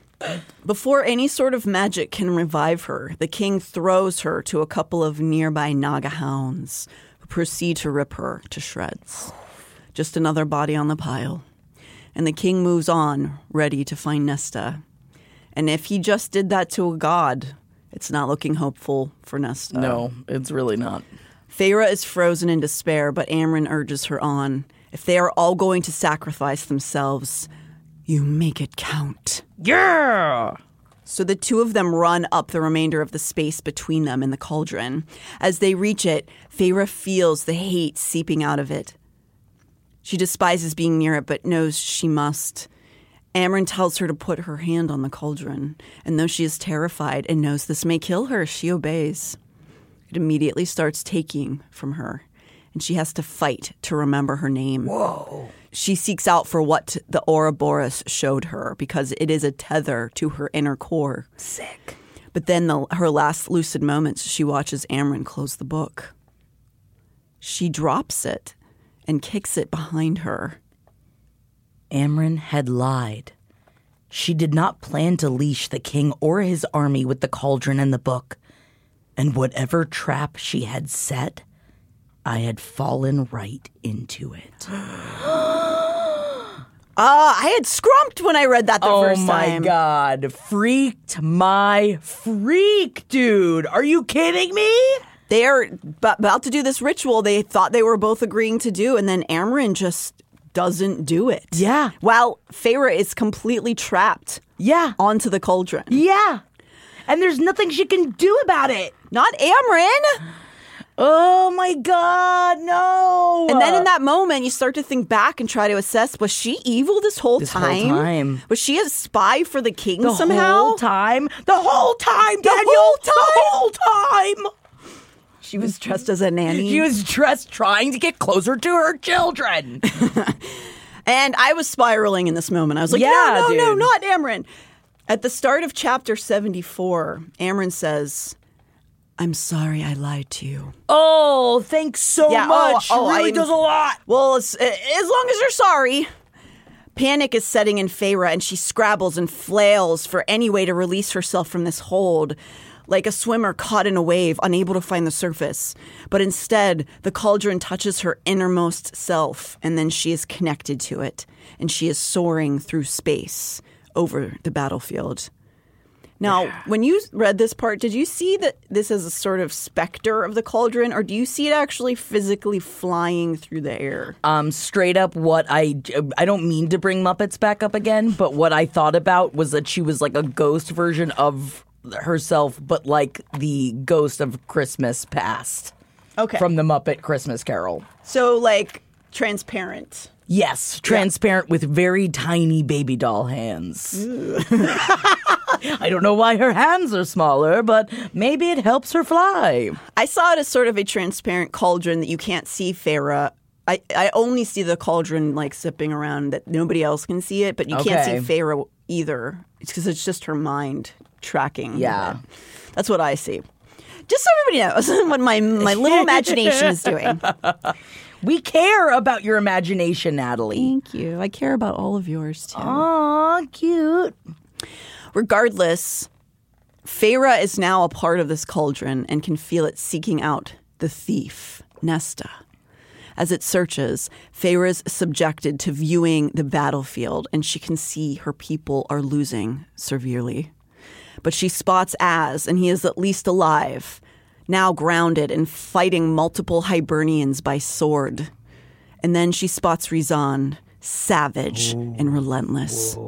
Speaker 3: Before any sort of magic can revive her, the king throws her to a couple of nearby Naga hounds who proceed to rip her to shreds. Just another body on the pile. And the king moves on, ready to find Nesta. And if he just did that to a god, it's not looking hopeful for Nesta.
Speaker 2: No, it's really not.
Speaker 3: Feyre is frozen in despair, but Amren urges her on. If they are all going to sacrifice themselves, you make it count.
Speaker 2: Yeah!
Speaker 3: So the two of them run up the remainder of the space between them in the cauldron. As they reach it, Feyre feels the hate seeping out of it. She despises being near it, but knows she must. Amren tells her to put her hand on the cauldron, and though she is terrified and knows this may kill her, she obeys. It immediately starts taking from her, and she has to fight to remember her name.
Speaker 2: Whoa.
Speaker 3: She seeks out for what the Ouroboros showed her because it is a tether to her inner core.
Speaker 2: Sick.
Speaker 3: But then, the, her last lucid moments, she watches Amren close the book. She drops it and kicks it behind her.
Speaker 2: Amren had lied. She did not plan to leash the king or his army with the cauldron and the book. And whatever trap she had set, I had fallen right into it.
Speaker 3: Ah, [GASPS] [GASPS] I had scrumped when I read that the
Speaker 2: oh
Speaker 3: first
Speaker 2: my
Speaker 3: time.
Speaker 2: god. Freaked my freak, dude. Are you kidding me?
Speaker 3: They are b- about to do this ritual they thought they were both agreeing to do, and then Amren just doesn't do it.
Speaker 2: Yeah.
Speaker 3: While Feyre is completely trapped
Speaker 2: Yeah.
Speaker 3: onto the cauldron.
Speaker 2: Yeah. And there's nothing she can do about it.
Speaker 3: Not Amren.
Speaker 2: Oh my god, no.
Speaker 3: And then in that moment, you start to think back and try to assess: was she evil this whole
Speaker 2: This whole
Speaker 3: time?
Speaker 2: time.
Speaker 3: Was she a spy for the king
Speaker 2: the
Speaker 3: somehow?
Speaker 2: The whole time, the whole time, Daniel,
Speaker 3: whole
Speaker 2: the whole time.
Speaker 3: She was dressed as a nanny.
Speaker 2: She was dressed trying to get closer to her children. [LAUGHS]
Speaker 3: And I was spiraling in this moment. I was like,
Speaker 2: Yeah,
Speaker 3: no, no, no, not Amren. At the start of chapter 74, Amren says, I'm sorry I lied to you.
Speaker 2: oh, thanks so
Speaker 3: Yeah, oh,
Speaker 2: much.
Speaker 3: oh,
Speaker 2: really
Speaker 3: I'm-
Speaker 2: does a lot.
Speaker 3: Well, as, as long as you're sorry. Panic is setting in Feyre, and she scrabbles and flails for any way to release herself from this hold, like a swimmer caught in a wave, unable to find the surface. But instead, the cauldron touches her innermost self, and then she is connected to it, and she is soaring through space over the battlefield. Now, when you read this part, did you see that this is a sort of specter of the cauldron, or do you see it actually physically flying through the air?
Speaker 2: Um, straight up, what I I don't mean to bring Muppets back up again, but what I thought about was that she was like a ghost version of herself, but like the ghost of Christmas past
Speaker 3: Okay.
Speaker 2: from the Muppet Christmas Carol.
Speaker 3: so, like, transparent.
Speaker 2: Yes, transparent with very tiny baby doll hands. [LAUGHS] I don't know why her hands are smaller, but maybe it helps her fly.
Speaker 3: I saw it as sort of a transparent cauldron that you can't see Feyre. I, I only see the cauldron like zipping around that nobody else can see it, but you can't see
Speaker 2: Okay.
Speaker 3: Feyre either. It's because it's just her mind tracking.
Speaker 2: Yeah.
Speaker 3: it. That's what I see. Just so everybody knows [LAUGHS] what my my little imagination is doing. [LAUGHS]
Speaker 2: We care about your imagination, Natalie.
Speaker 3: Thank you. I care about all of yours too.
Speaker 2: Aw, cute.
Speaker 3: Regardless, Feyre is now a part of this cauldron and can feel it seeking out the thief, Nesta. As it searches, Feyre is subjected to viewing the battlefield and she can see her people are losing severely. But she spots Az, and he is at least alive, now grounded and fighting multiple Hybernians by sword. And then she spots Rhysand, savage and relentless.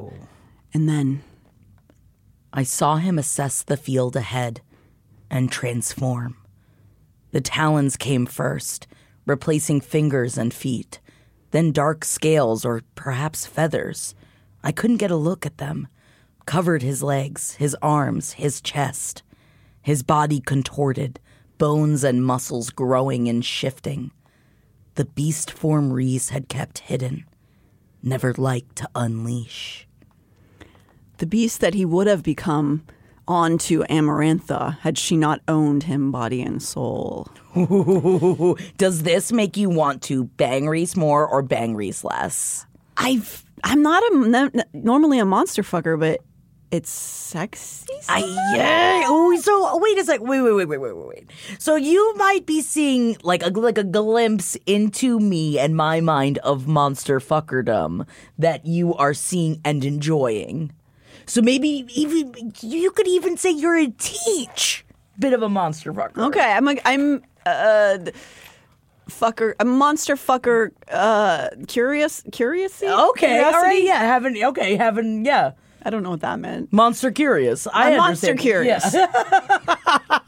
Speaker 3: And then
Speaker 2: I saw him assess the field ahead and transform. The talons came first, replacing fingers and feet, then dark scales or perhaps feathers. I couldn't get a look at them. Covered his legs, his arms, his chest. His body contorted, bones and muscles growing and shifting. The beast form Rhys had kept hidden, never liked to unleash.
Speaker 3: the beast that he would have become onto Amarantha had she not owned him body and soul. [LAUGHS]
Speaker 2: Does this make you want to bang Rhys more or bang Rhys less?
Speaker 3: I've I'm not a normally a monster fucker, but it's sexy.
Speaker 2: I yeah. Oh, so wait a sec. Wait, wait, wait, wait, wait, wait. So you might be seeing like a like a glimpse into me and my mind of monster fuckerdom that you are seeing and enjoying. So maybe even you could even say you're a teach bit of a monster fucker.
Speaker 3: Okay, I'm a, I'm uh fucker, a monster fucker. Uh, curious, curious.
Speaker 2: Okay, all right,
Speaker 3: Curiosity?
Speaker 2: yeah, having okay, having yeah.
Speaker 3: I don't know what that meant.
Speaker 2: Monster curious. I
Speaker 3: I'm monster
Speaker 2: understand.
Speaker 3: curious. [LAUGHS]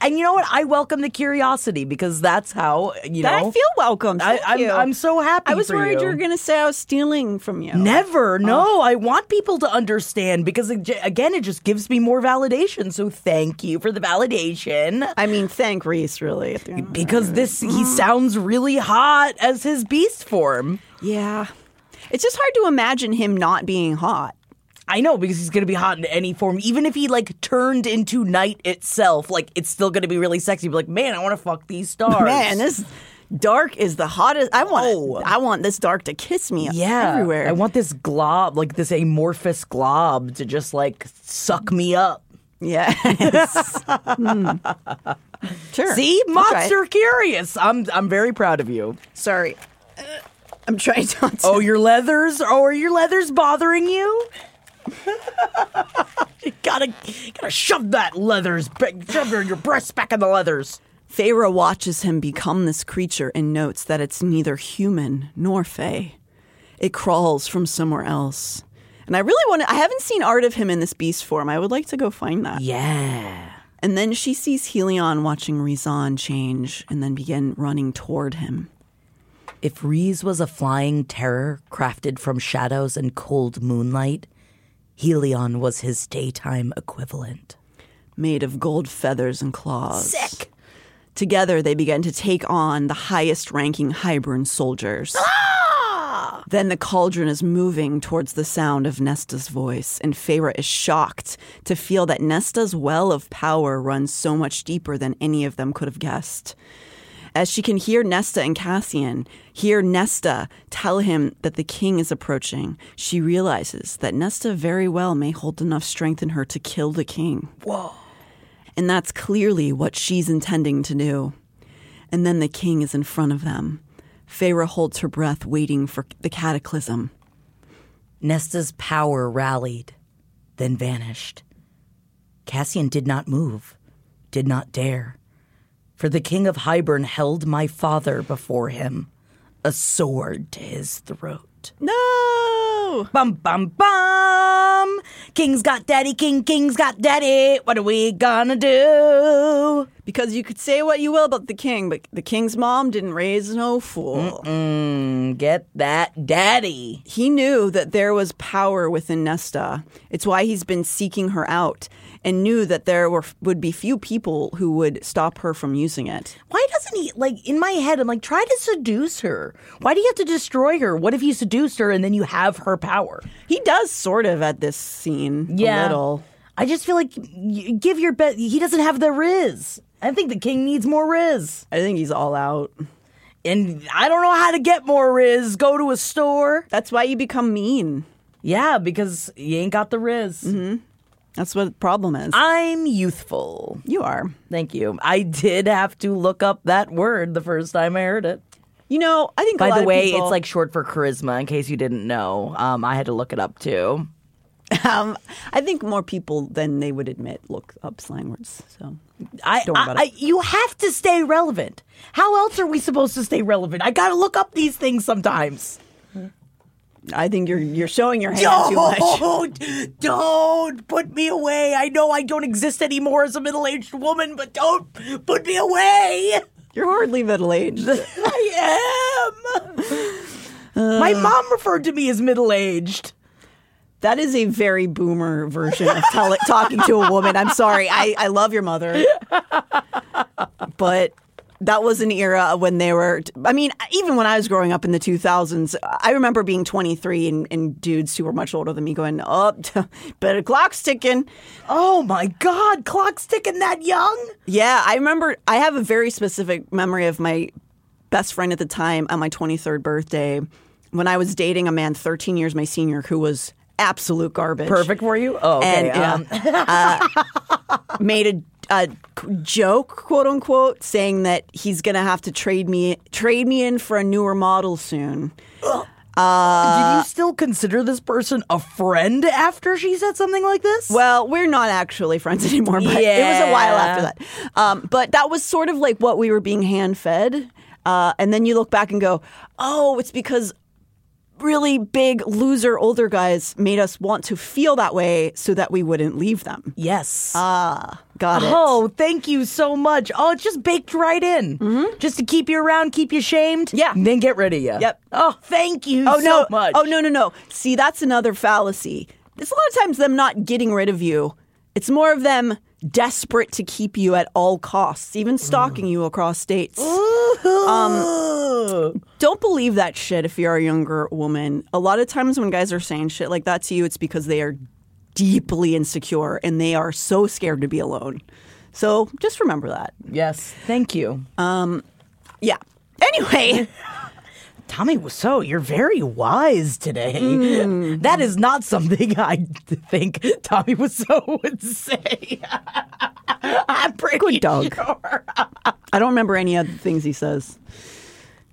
Speaker 2: And you know what? I welcome the curiosity because that's how you
Speaker 3: That
Speaker 2: know.
Speaker 3: I feel welcome.
Speaker 2: I,
Speaker 3: Thank
Speaker 2: I'm. I'm so happy.
Speaker 3: I was
Speaker 2: for
Speaker 3: worried you. were going to say I was stealing from you.
Speaker 2: Never. Oh. No, I want people to understand because ag- again, it just gives me more validation. So thank you for the validation.
Speaker 3: I mean, thank Rhys, really. at the end.
Speaker 2: Because this, he mm-hmm. sounds really hot as his beast form.
Speaker 3: Yeah. It's just hard to imagine him not being hot.
Speaker 2: I know because he's gonna be hot in any form. Even if he like turned into night itself, like it's still gonna be really sexy. Be like, man, I want to fuck these stars.
Speaker 3: Man, this dark is the hottest. I want
Speaker 2: Oh.
Speaker 3: I want this dark to kiss me
Speaker 2: yeah,
Speaker 3: everywhere.
Speaker 2: I want this glob, like this amorphous glob, to just like suck me up.
Speaker 3: Yes. [LAUGHS] Hmm. Sure.
Speaker 2: See, monster curious. I'm I'm very proud of you.
Speaker 3: Sorry. I'm trying not to.
Speaker 2: Oh, your leathers? Oh, are your leathers bothering you? You gotta, gotta shove that leathers, back, shove your, your breasts back in the leathers.
Speaker 3: Feyre watches him become this creature and notes that it's neither human nor fae. It crawls from somewhere else. And I really want to, I haven't seen art of him in this beast form. I would like to go find that.
Speaker 2: Yeah.
Speaker 3: And then she sees Helion watching Rhysand change and then begin running toward him.
Speaker 2: If Rhys was a flying terror crafted from shadows and cold moonlight, Helion was his daytime equivalent.
Speaker 3: Made of gold feathers and claws.
Speaker 2: Sick.
Speaker 3: Together, they began to take on the highest ranking Hybern soldiers. Ah! Then the cauldron is moving towards the sound of Nesta's voice, and Feyre is shocked to feel that Nesta's well of power runs so much deeper than any of them could have guessed. As she can hear Nesta and Cassian, hear Nesta tell him that the king is approaching, she realizes that Nesta very well may hold enough strength in her to kill the king.
Speaker 2: Whoa.
Speaker 3: And that's clearly what she's intending to do. And then the king is in front of them. Feyre holds her breath, waiting for the cataclysm.
Speaker 2: Nesta's power rallied, then vanished. Cassian did not move, did not dare. For the king of Hybern held my father before him, a sword to his throat.
Speaker 3: No!
Speaker 2: Bum bum bum! King's got daddy, king, king's got daddy. What are we gonna do?
Speaker 3: Because you could say what you will about the king, but the king's mom didn't raise no fool.
Speaker 2: Mm, get that daddy.
Speaker 3: He knew that there was power within Nesta. It's why he's been seeking her out and knew that there were would be few people who would stop her from using it.
Speaker 2: Why doesn't he like in my head? I'm like, try to seduce her. Why do you have to destroy her? What if you seduced her and then you have her power?
Speaker 3: He does sort of at this scene
Speaker 2: Yeah.
Speaker 3: a little.
Speaker 2: I just feel like give your bet. He doesn't have the riz. I think the king needs more riz.
Speaker 3: I think he's all out.
Speaker 2: And I don't know how to get more riz. Go to a store.
Speaker 3: That's why you become mean.
Speaker 2: Yeah, because you ain't got the riz. Mm-hmm.
Speaker 3: That's what the problem is.
Speaker 2: I'm youthful.
Speaker 3: you are.
Speaker 2: Thank you. I did have to look up that word the first time I heard it.
Speaker 3: You know, I think a
Speaker 2: By the way,
Speaker 3: people-
Speaker 2: it's like short for charisma. In case you didn't know, um, I had to look it up too. [LAUGHS]
Speaker 3: um, I think more people than they would admit look up slang words. So
Speaker 2: I,
Speaker 3: Don't worry
Speaker 2: I,
Speaker 3: about
Speaker 2: I, you have to stay relevant. How else are we supposed to stay relevant? I got to look up these things sometimes.
Speaker 3: I think you're you're showing your hand too much.
Speaker 2: Don't, [LAUGHS] don't put me away. I know I don't exist anymore as a middle-aged woman, but don't put me away.
Speaker 3: You're hardly middle aged. [LAUGHS]
Speaker 2: I am. My uh. mom referred to me as middle-aged.
Speaker 3: That is a very boomer version of tell- talking to a woman. I'm sorry. I, I love your mother. [LAUGHS] But that was an era when they were, I mean, even when I was growing up in the 2000s, I remember being 23 and, and dudes who were much older than me going, oh, [LAUGHS] better clock's ticking.
Speaker 2: Oh my God, clock's ticking that young?
Speaker 3: Yeah, I remember, I have a very specific memory of my best friend at the time on my 23rd birthday when I was dating a man 13 years my senior who was absolute garbage.
Speaker 2: Perfect for you? Oh, okay.
Speaker 3: And,
Speaker 2: um,
Speaker 3: uh, [LAUGHS] made a, a joke, quote unquote, saying that he's gonna have to trade me trade me in for a newer model soon.
Speaker 2: Uh, Did you still consider this person a friend after she said something like this?
Speaker 3: Well, we're not actually friends [LAUGHS] anymore, but it was a while after that. Um, but that was sort of like what we were being hand fed. Uh, and then you look back and go, oh, it's because really big loser older guys made us want to feel that way so that we wouldn't leave them.
Speaker 2: yes.
Speaker 3: Ah, got it.
Speaker 2: Oh, thank you so much. Oh, it's just baked right in. Just to keep you around, keep you shamed.
Speaker 3: Yeah.
Speaker 2: and Then get rid of you.
Speaker 3: Yep.
Speaker 2: Oh, thank you
Speaker 3: Oh
Speaker 2: so
Speaker 3: no!
Speaker 2: much.
Speaker 3: Oh no! No no! See, that's another fallacy. It's a lot of times them not getting rid of you. It's more of them desperate to keep you at all costs, even stalking you across states. Um, don't believe that shit if you're a younger woman. A lot of times when guys are saying shit like that to you, it's because they are deeply insecure and they are so scared to be alone. So just remember that.
Speaker 2: Yes, thank you.
Speaker 3: Yeah. Anyway. [LAUGHS]
Speaker 2: Tommy Wiseau, you're very wise today. Mm. That is not something [LAUGHS] I think Tommy Wiseau would say. [LAUGHS] I'm pretty
Speaker 3: Good dog.
Speaker 2: sure.
Speaker 3: I don't remember any other things he says.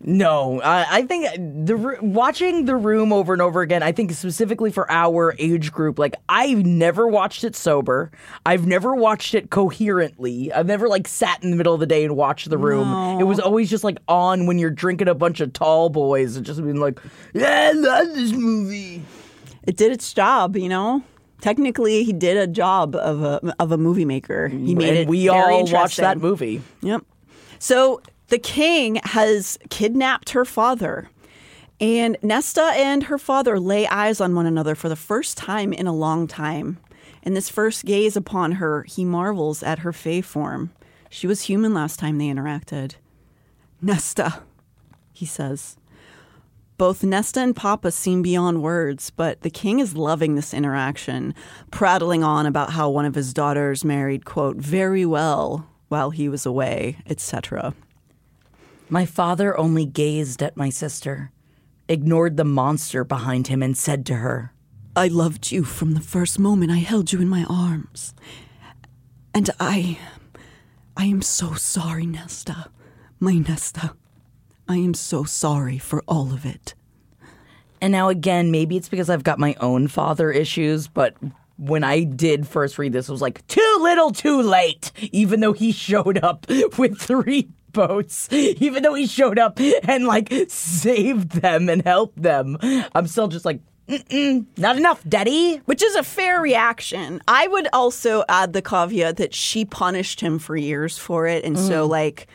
Speaker 2: No, I, I think the watching the room over and over again. I think specifically for our age group, like I've never watched it sober. I've never watched it coherently. I've never like sat in the middle of the day and watched the room.
Speaker 3: No.
Speaker 2: It was always just like on when you're drinking a bunch of tall boys and just being like, "Yeah, I love this movie."
Speaker 3: It did its job, you know. Technically, he did a job of a of a movie maker. He made
Speaker 2: and
Speaker 3: it.
Speaker 2: we all watched that movie.
Speaker 3: Yep. So the king has kidnapped her father. And Nesta and her father lay eyes on one another for the first time in a long time. In this first gaze upon her, he marvels at her fae form. She was human last time they interacted. Nesta, he says. Both Nesta and Papa seem beyond words, but the king is loving this interaction, prattling on about how one of his daughters married, quote, very well while he was away, etc.
Speaker 2: My father only gazed at my sister, ignored the monster behind him, and said to her,
Speaker 3: I loved you from the first moment I held you in my arms. And I. I am so sorry, Nesta. My Nesta. I am so sorry for all of it.
Speaker 2: And now again, maybe it's because I've got my own father issues, but when I did first read this, it was like too little, too late. Even though he [LAUGHS] showed up with three boats, even though he showed up and like saved them and helped them, I'm still just like, Mm-mm, not enough, Daddy.
Speaker 3: Which is a fair reaction. I would also add the caveat that she punished him for years for it. And so,
Speaker 2: Mm.
Speaker 3: like,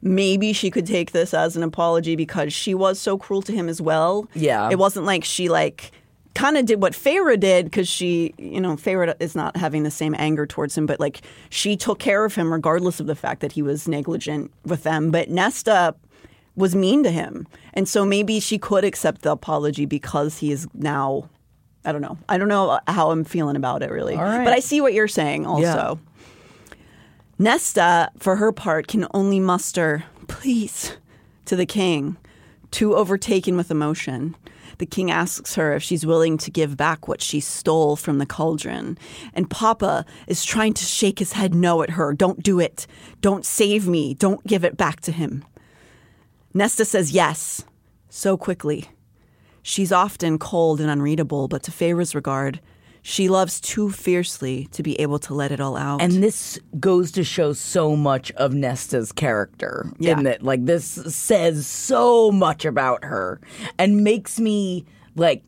Speaker 3: maybe she could take this as an apology because she was so cruel to him as well.
Speaker 2: Yeah.
Speaker 3: It wasn't like she, like, kind of did what Feyre did because she, you know, Feyre is not having the same anger towards him, but like she took care of him regardless of the fact that he was negligent with them. But Nesta was mean to him. And so maybe she could accept the apology because he is now, I don't know. I don't know how I'm feeling about it really.
Speaker 2: Right.
Speaker 3: But I see what you're saying also. Nesta, for her part, can only muster please to the king, too overtaken with emotion. The king asks her if she's willing to give back what she stole from the cauldron. And Papa is trying to shake his head no at her. Don't do it. Don't save me. Don't give it back to him. Nesta says yes, so quickly. She's often cold and unreadable, but to Feyre's regard, she loves too fiercely to be able to let it all out.
Speaker 2: And this goes to show so much of Nesta's character.
Speaker 3: Yeah.
Speaker 2: In that, like, this says so much about her and makes me, like,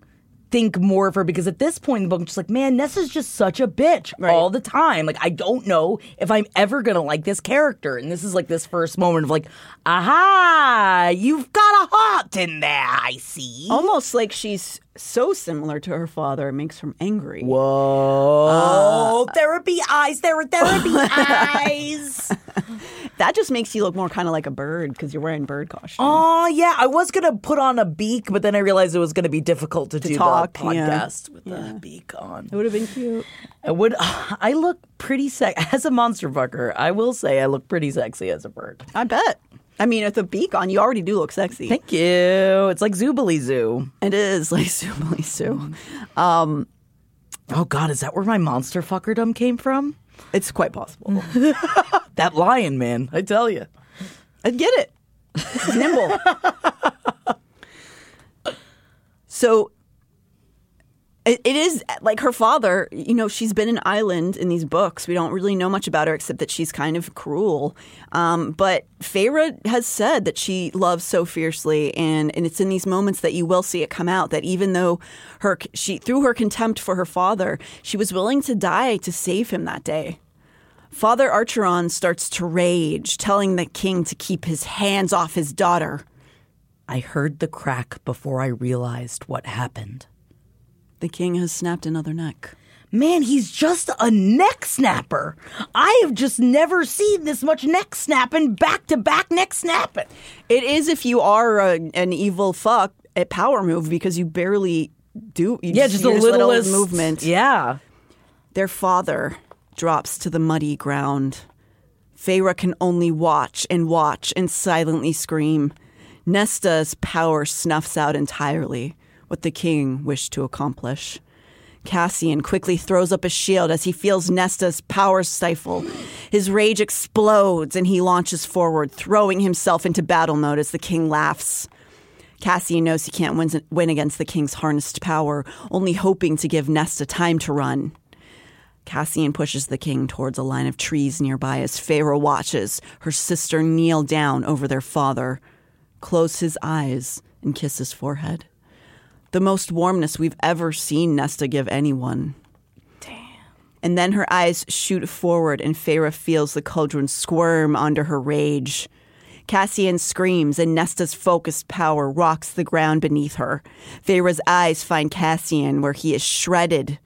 Speaker 2: think more of her because at this point in the book, I'm just like, man, Nesta's just such a bitch all the time. Like, I don't know if I'm ever going to like this character. And this is like this first moment of, like, aha, you've got a heart in there, I see.
Speaker 3: Almost like she's so similar to her father, it makes her angry.
Speaker 2: Whoa. Oh, therapy eyes, there are therapy [LAUGHS] eyes. [LAUGHS]
Speaker 3: That just makes you look more kind of like a bird because you're wearing bird costume.
Speaker 2: Oh yeah, I was gonna put on a beak, but then I realized it was gonna be difficult to, do
Speaker 3: talk,
Speaker 2: the
Speaker 3: yeah.
Speaker 2: podcast with the beak on.
Speaker 3: It would have been cute.
Speaker 2: I would. [LAUGHS] I look pretty sex as a monster fucker. I will say I look pretty sexy as a bird.
Speaker 3: I bet. I mean, with the beak on, you already do look sexy.
Speaker 2: Thank you. It's like Zoobilee Zoo.
Speaker 3: It is [LAUGHS] like Zoobilee Zoo. Um,
Speaker 2: Oh God, is that where my monster fuckerdom came from?
Speaker 3: it's quite possible. [LAUGHS]
Speaker 2: That lion man, I tell you.
Speaker 3: I get it. It's nimble. [LAUGHS] so it, is like her father, you know, she's been an island in these books. We don't really know much about her except that she's kind of cruel. Um, but Feyre has said that she loves so fiercely, and, and it's in these moments that you will see it come out that even though her she through her contempt for her father, she was willing to die to save him that day. Father Archeron starts to rage, telling the king to keep his hands off his daughter.
Speaker 2: I heard the crack before I realized what happened.
Speaker 3: The king has snapped another neck.
Speaker 2: Man, he's just a neck snapper. I have just never seen this much neck snapping, back to back neck snapping.
Speaker 3: It is if you are a, an evil fuck a power move because you barely do. You
Speaker 2: Yeah, just a
Speaker 3: your little movement.
Speaker 2: Yeah.
Speaker 3: Their father drops to the muddy ground. Feyre can only watch and watch and silently scream. Nesta's power snuffs out entirely what the king wished to accomplish. Cassian quickly throws up a shield as he feels Nesta's power stifle. His rage explodes and he launches forward, throwing himself into battle mode as the king laughs. Cassian knows he can't win, win against the king's harnessed power, only hoping to give Nesta time to run. Cassian pushes the king towards a line of trees nearby as Feyre watches her sister kneel down over their father, close his eyes, and kiss his forehead. The most warmness we've ever seen Nesta give anyone. Damn. And then her eyes shoot forward, and Feyre feels the cauldron squirm under her rage. Cassian screams, and Nesta's focused power rocks the ground beneath her. Feyre's eyes find Cassian, where he is shredded,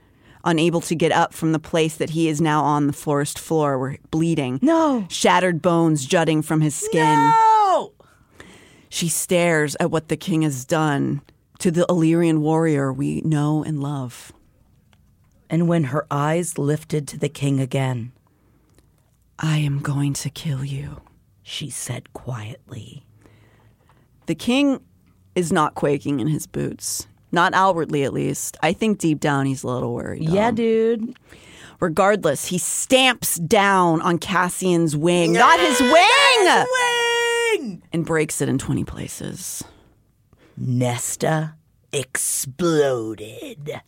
Speaker 3: unable to get up from the place that he is now on the forest floor, where bleeding.
Speaker 2: No.
Speaker 3: Shattered bones jutting from his skin.
Speaker 2: No!
Speaker 3: She stares at what the king has done to the Illyrian warrior we know and love.
Speaker 2: And when her eyes lifted to the king again,
Speaker 3: I am going to kill you,
Speaker 2: she said quietly.
Speaker 3: The king is not quaking in his boots. Not outwardly, at least. I think deep down he's a little worried.
Speaker 2: Yeah, dude.
Speaker 3: Regardless, he stamps down on Cassian's wing, not his wing,
Speaker 2: Wing!
Speaker 3: and breaks it in 20 places.
Speaker 2: Nesta exploded.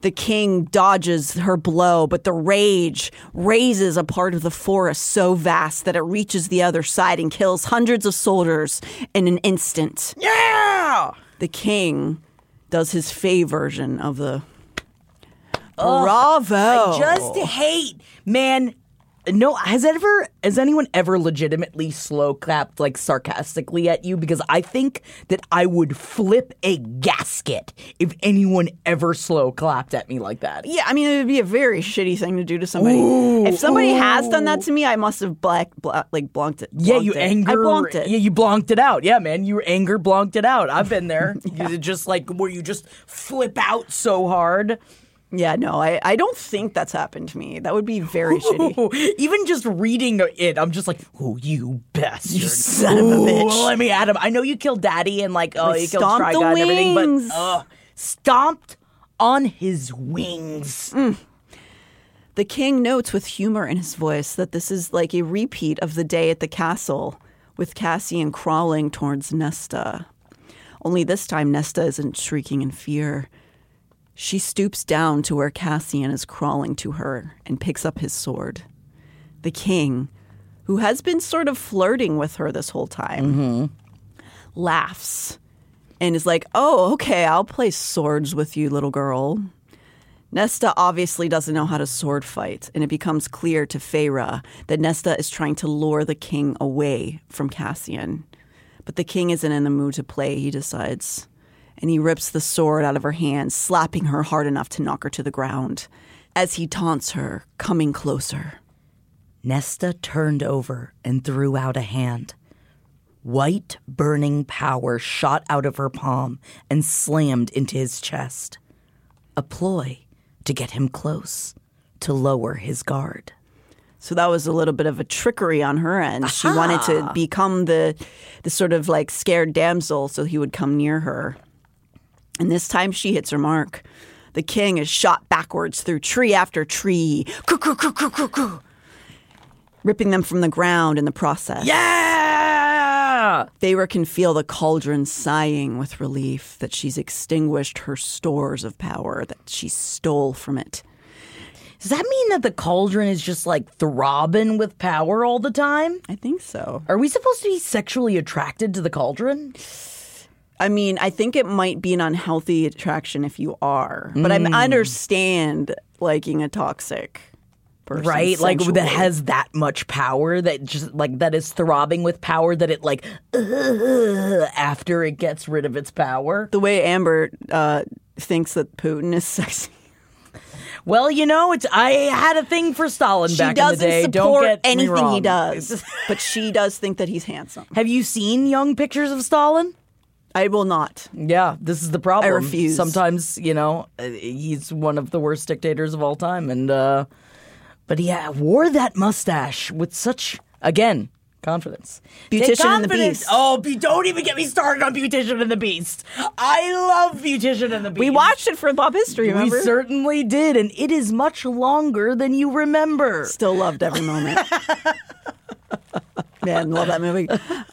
Speaker 3: The king dodges her blow, but the rage raises a part of the forest so vast that it reaches the other side and kills hundreds of soldiers in an instant.
Speaker 2: Yeah!
Speaker 3: The king does his Fae version of the Bravo.
Speaker 2: I just hate, man. No, has ever has anyone ever legitimately slow clapped like sarcastically at you? Because I think that I would flip a gasket if anyone ever slow clapped at me like that.
Speaker 3: Yeah, I mean, it would be a very shitty thing to do to somebody. if somebody has done that to me, I must have black, black like blonked it.
Speaker 2: Yeah, you
Speaker 3: it.
Speaker 2: anger.
Speaker 3: I blonked it.
Speaker 2: Yeah, you blonked it out. Yeah, man, you anger blonked it out. I've been there. [LAUGHS] You just like where you just flip out so hard.
Speaker 3: Yeah, no, I, I don't think that's happened to me. That would be very shitty. [LAUGHS]
Speaker 2: Even just reading it, I'm just like, oh, you bastard.
Speaker 3: You son of a
Speaker 2: Ooh,
Speaker 3: bitch.
Speaker 2: Let me at him. I know you killed daddy and like, oh,
Speaker 3: Like,
Speaker 2: you killed
Speaker 3: the
Speaker 2: Trigon and everything, but uh, stomped on his wings.
Speaker 3: Mm. The king notes with humor in his voice that this is like a repeat of the day at the castle, with Cassian crawling towards Nesta. Only this time, Nesta isn't shrieking in fear. She stoops down to where Cassian is crawling to her and picks up his sword. The king, who has been sort of flirting with her this whole time, laughs and is like, Oh, okay, I'll play swords with you, little girl. Nesta obviously doesn't know how to sword fight, and it becomes clear to Feyre that Nesta is trying to lure the king away from Cassian. But the king isn't in the mood to play, he decides. And he rips the sword out of her hand, slapping her hard enough to knock her to the ground. As he taunts her, coming closer.
Speaker 2: Nesta turned over and threw out a hand. White, burning power shot out of her palm and slammed into his chest. A ploy to get him close, to lower his guard.
Speaker 3: So that was a little bit of a trickery on her end. She wanted to become the the sort of like scared damsel so he would come near her. And this time she hits her mark. The king is shot backwards through tree after tree, Coo, coo, coo, coo, coo, coo. ripping them from the ground in the process.
Speaker 2: Yeah!
Speaker 3: Feyre can feel the cauldron sighing with relief that she's extinguished her stores of power that she stole from it.
Speaker 2: Does that mean that the cauldron is just like throbbing with power all the time?
Speaker 3: I think so.
Speaker 2: Are we supposed to be sexually attracted to the cauldron?
Speaker 3: I mean, I think it might be an unhealthy attraction if you are, but I understand liking a toxic person,
Speaker 2: right? Like that has that much power that just like that is throbbing with power that it like [LAUGHS] after it gets rid of its power.
Speaker 3: the way Amber uh, thinks that Putin is [LAUGHS] sexy.
Speaker 2: Well, you know, it's I had a thing for Stalin
Speaker 3: She
Speaker 2: back
Speaker 3: doesn't
Speaker 2: in the day. Don't
Speaker 3: support
Speaker 2: get me
Speaker 3: anything he does, [LAUGHS] but she does think that he's handsome.
Speaker 2: Have you seen young pictures of Stalin?
Speaker 3: I will not.
Speaker 2: Yeah, this is the problem.
Speaker 3: I refuse.
Speaker 2: Sometimes, you know, uh, he's one of the worst dictators of all time, and uh, but he wore that mustache with such again Confidence.
Speaker 3: Beautician and the. Beast.
Speaker 2: Oh, be, don't even get me started on Beautician and the Beast. I love Beautician and the Beast.
Speaker 3: We watched it for Pop History, remember?
Speaker 2: We certainly did, and it is much longer than you remember.
Speaker 3: Still loved every moment. [LAUGHS] Man, love that movie.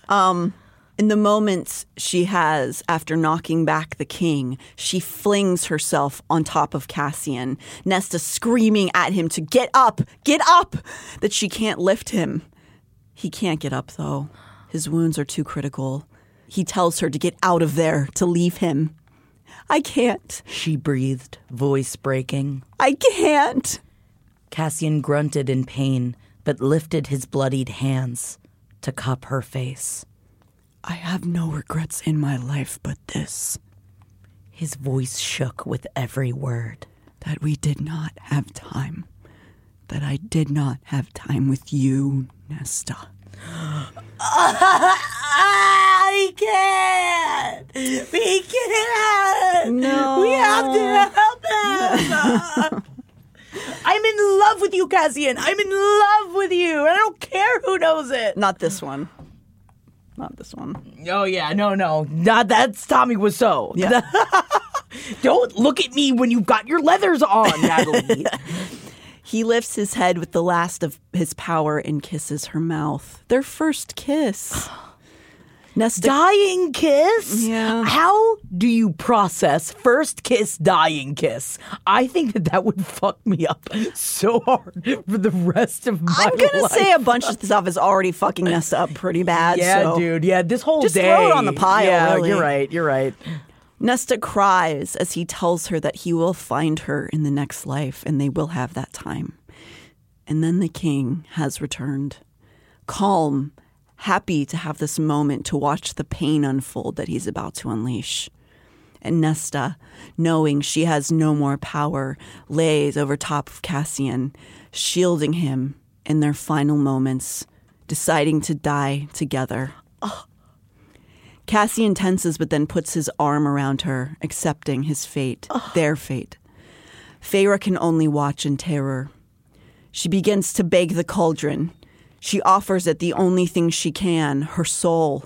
Speaker 3: Um, in the moments she has after knocking back the king, she flings herself on top of Cassian, Nesta screaming at him to get up, get up, that she can't lift him. He can't get up, though. His wounds are too critical. He tells her to get out of there, to leave him. I can't.
Speaker 2: She breathed, voice breaking.
Speaker 3: I can't.
Speaker 2: Cassian grunted in pain, but lifted his bloodied hands to cup her face.
Speaker 3: I have no regrets in my life but this
Speaker 2: His voice shook with every word.
Speaker 3: that we did not have time. That I did not have time with you, Nesta. [LAUGHS]
Speaker 2: I can't. We can't.
Speaker 3: No.
Speaker 2: We have to help him. [LAUGHS] I'm in love with you, Cassian. I'm in love with you. and I don't care who knows it.
Speaker 3: Not this one. Not this one.
Speaker 2: Oh yeah, no, no, not that's Tommy Wiseau.
Speaker 3: Yeah. [LAUGHS]
Speaker 2: don't look at me when you've got your leathers on, [LAUGHS] Natalie.
Speaker 3: He lifts his head with the last of his power and kisses her mouth. Their first kiss. [GASPS] [GASPS] [GASPS] Nesta
Speaker 2: dying kiss?
Speaker 3: Yeah.
Speaker 2: How do you process first kiss, dying kiss? I think that that would fuck me up so hard for the rest of my life.
Speaker 3: I'm gonna
Speaker 2: life.
Speaker 3: say a bunch of stuff is already fucking Nesta up pretty bad.
Speaker 2: Yeah,
Speaker 3: so-
Speaker 2: dude. Yeah, this whole
Speaker 3: Just
Speaker 2: day.
Speaker 3: throw it on the pile,
Speaker 2: Yeah,
Speaker 3: really.
Speaker 2: you're right. You're right.
Speaker 3: Nesta cries as he tells her that he will find her in the next life and they will have that time. And then the king has returned, calm, happy to have this moment to watch the pain unfold that he's about to unleash. And Nesta, knowing she has no more power, lays over top of Cassian, shielding him in their final moments, deciding to die together. Cassian tenses, but then puts his arm around her, accepting his fate, their fate. Feyre can only watch in terror. She begins to beg the cauldron. She offers it the only thing she can her soul.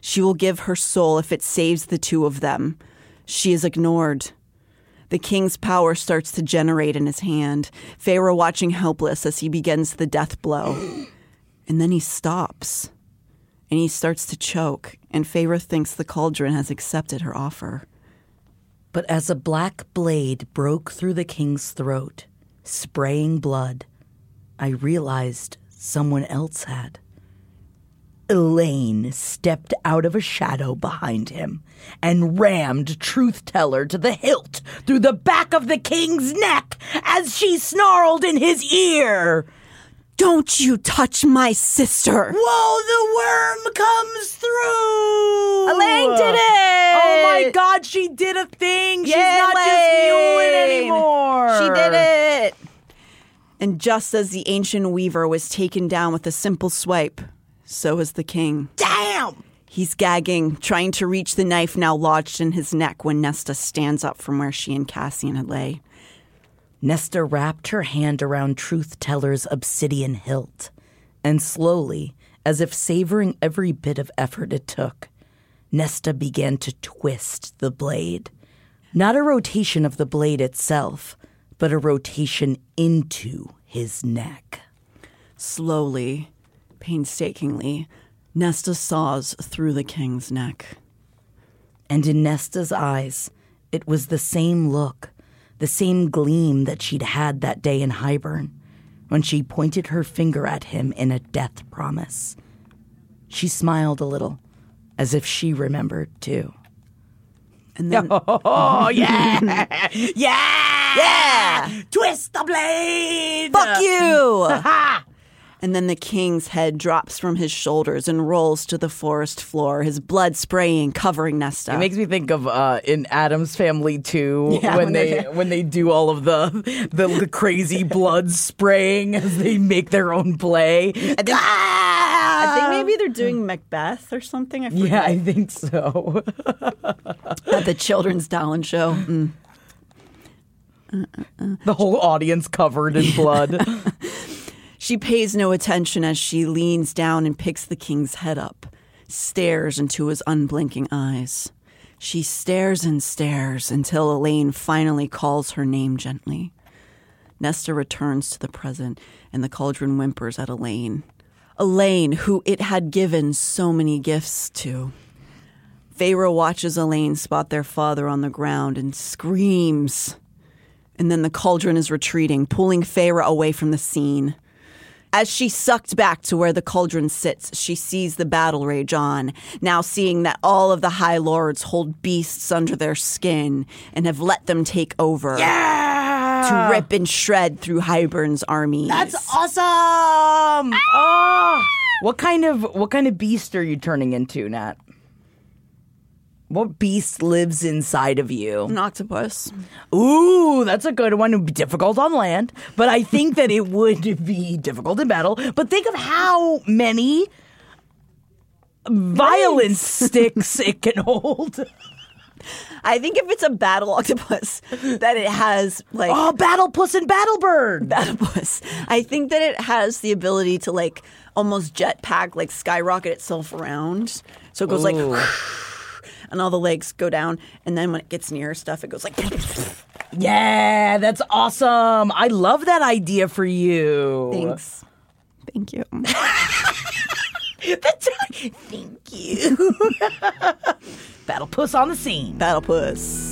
Speaker 3: She will give her soul if it saves the two of them. She is ignored. The king's power starts to generate in his hand, Feyre watching helpless as he begins the death blow. And then he stops and he starts to choke, and Feyre thinks the cauldron has accepted her offer.
Speaker 2: But as a black blade broke through the king's throat, spraying blood, I realized someone else had. Elain stepped out of a shadow behind him and rammed Truth Teller to the hilt through the back of the king's neck as she snarled in his ear.
Speaker 3: Don't you touch my sister!
Speaker 2: Whoa, the worm comes through!
Speaker 3: Elain did it!
Speaker 2: Oh my god, she did a thing! She's
Speaker 3: Yay,
Speaker 2: not just mewing anymore!
Speaker 3: She did it! And just as the ancient weaver was taken down with a simple swipe, so is the king.
Speaker 2: Damn!
Speaker 3: He's gagging, trying to reach the knife now lodged in his neck when Nesta stands up from where she and Cassian had lay.
Speaker 2: Nesta wrapped her hand around Truth Teller's obsidian hilt, and slowly, as if savoring every bit of effort it took, Nesta began to twist the blade. Not a rotation of the blade itself, but a rotation into his neck.
Speaker 3: Slowly, painstakingly, Nesta saws through the king's neck.
Speaker 2: And in Nesta's eyes, it was the same look, the same gleam that she'd had that day in Hybern when she pointed her finger at him in a death promise. She smiled a little, as if she remembered too.
Speaker 3: And then, [LAUGHS]
Speaker 2: Oh, yeah! [LAUGHS] yeah!
Speaker 3: Yeah! [LAUGHS]
Speaker 2: Twist the blade!
Speaker 3: fuck you! [LAUGHS] And then the king's head drops from his shoulders and rolls to the forest floor, his blood spraying, covering Nesta.
Speaker 2: It makes me think of uh, in Addams Family too, [LAUGHS]
Speaker 3: Yeah,
Speaker 2: when
Speaker 3: when
Speaker 2: they when they do all of the, the the crazy blood spraying as they make their own play.
Speaker 3: I think, I think maybe they're doing Macbeth or something. I.
Speaker 2: Yeah, I think so.
Speaker 3: At the children's talent show. Mm. [LAUGHS]
Speaker 2: the whole audience covered in blood. [LAUGHS]
Speaker 3: She pays no attention as she leans down and picks the king's head up, stares into his unblinking eyes. She stares and stares until Elain finally calls her name gently. Nesta returns to the present, and the cauldron whimpers at Elain. Elain, who it had given so many gifts to. Feyre watches Elain spot their father on the ground and screams. And then the cauldron is retreating, pulling Feyre away from the scene. As she sucked back to where the cauldron sits, she sees the battle rage on, now seeing that all of the High Lords hold beasts under their skin and have let them take over.
Speaker 2: Yeah!
Speaker 3: To rip and shred through Hybern's armies.
Speaker 2: That's awesome! Oh, what kind of what kind of beast are you turning into, Nat? What beast lives inside of you?
Speaker 3: An octopus.
Speaker 2: Ooh, that's a good one. It would be difficult on land, but I think that it would be difficult in battle. But think of how many violence sticks it can hold.
Speaker 3: I think if it's a battle octopus, that it has like
Speaker 2: oh, battle puss and battle bird.
Speaker 3: Battle puss. I think that it has the ability to like almost jetpack, like skyrocket itself around. So it goes like, and all the legs go down, and then when it gets near stuff, it goes like.
Speaker 2: Yeah, that's awesome. I love that idea for you.
Speaker 3: Thanks. Thank you. [LAUGHS]
Speaker 2: That's thank you. [LAUGHS] Battle puss on the scene.
Speaker 3: Battle puss.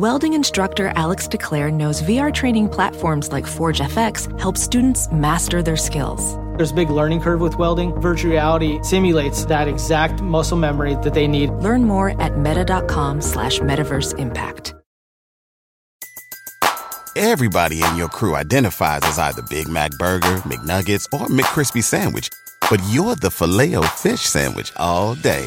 Speaker 5: Welding instructor Alex DeClaire knows VR training platforms like Forge FX help students master their skills.
Speaker 6: There's a big learning curve with welding. Virtual reality simulates that exact muscle memory that they need.
Speaker 5: Learn more at meta.com slash metaverse impact.
Speaker 7: Everybody in your crew identifies as either Big Mac Burger, McNuggets, or McCrispy Sandwich. But you're the filet fish Sandwich all day.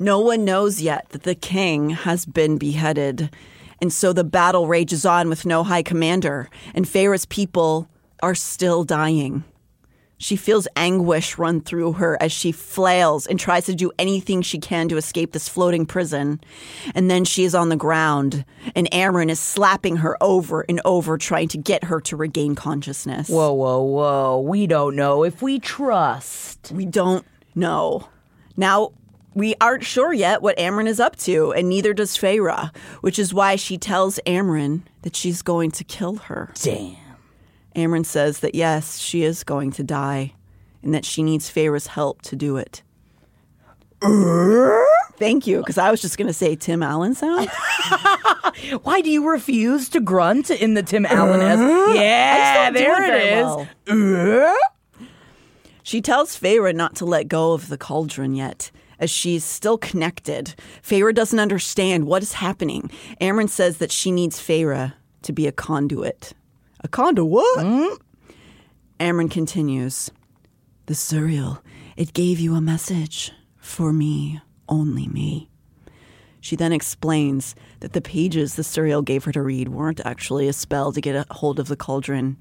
Speaker 3: No one knows yet that the king has been beheaded. And so the battle rages on with no high commander, and Feyre's people are still dying. She feels anguish run through her as she flails and tries to do anything she can to escape this floating prison. And then she is on the ground, and Amren is slapping her over and over, trying to get her to regain consciousness.
Speaker 2: Whoa, whoa, whoa. We don't know if we trust.
Speaker 3: We don't know. Now, we aren't sure yet what Amren is up to, and neither does Feyre, which is why she tells Amren that she's going to kill her.
Speaker 2: Damn.
Speaker 3: Amren says that yes, she is going to die, and that she needs Feyre's help to do it. Uh? Thank you, because I was just going to say Tim Allen sound. [LAUGHS]
Speaker 2: Why do you refuse to grunt in the Tim Allen as? Uh? Yeah,
Speaker 3: I just don't do
Speaker 2: there
Speaker 3: it
Speaker 2: it is.
Speaker 3: well. Uh? She tells Feyre not to let go of the cauldron yet, as she's still connected. Feyre doesn't understand what is happening. Amren says that she needs Feyre to be a conduit. A conduit? What? Hmm? Amren continues. The Suriel, it gave you a message for me, only me. She then explains that the pages the Suriel gave her to read weren't actually a spell to get a hold of the cauldron.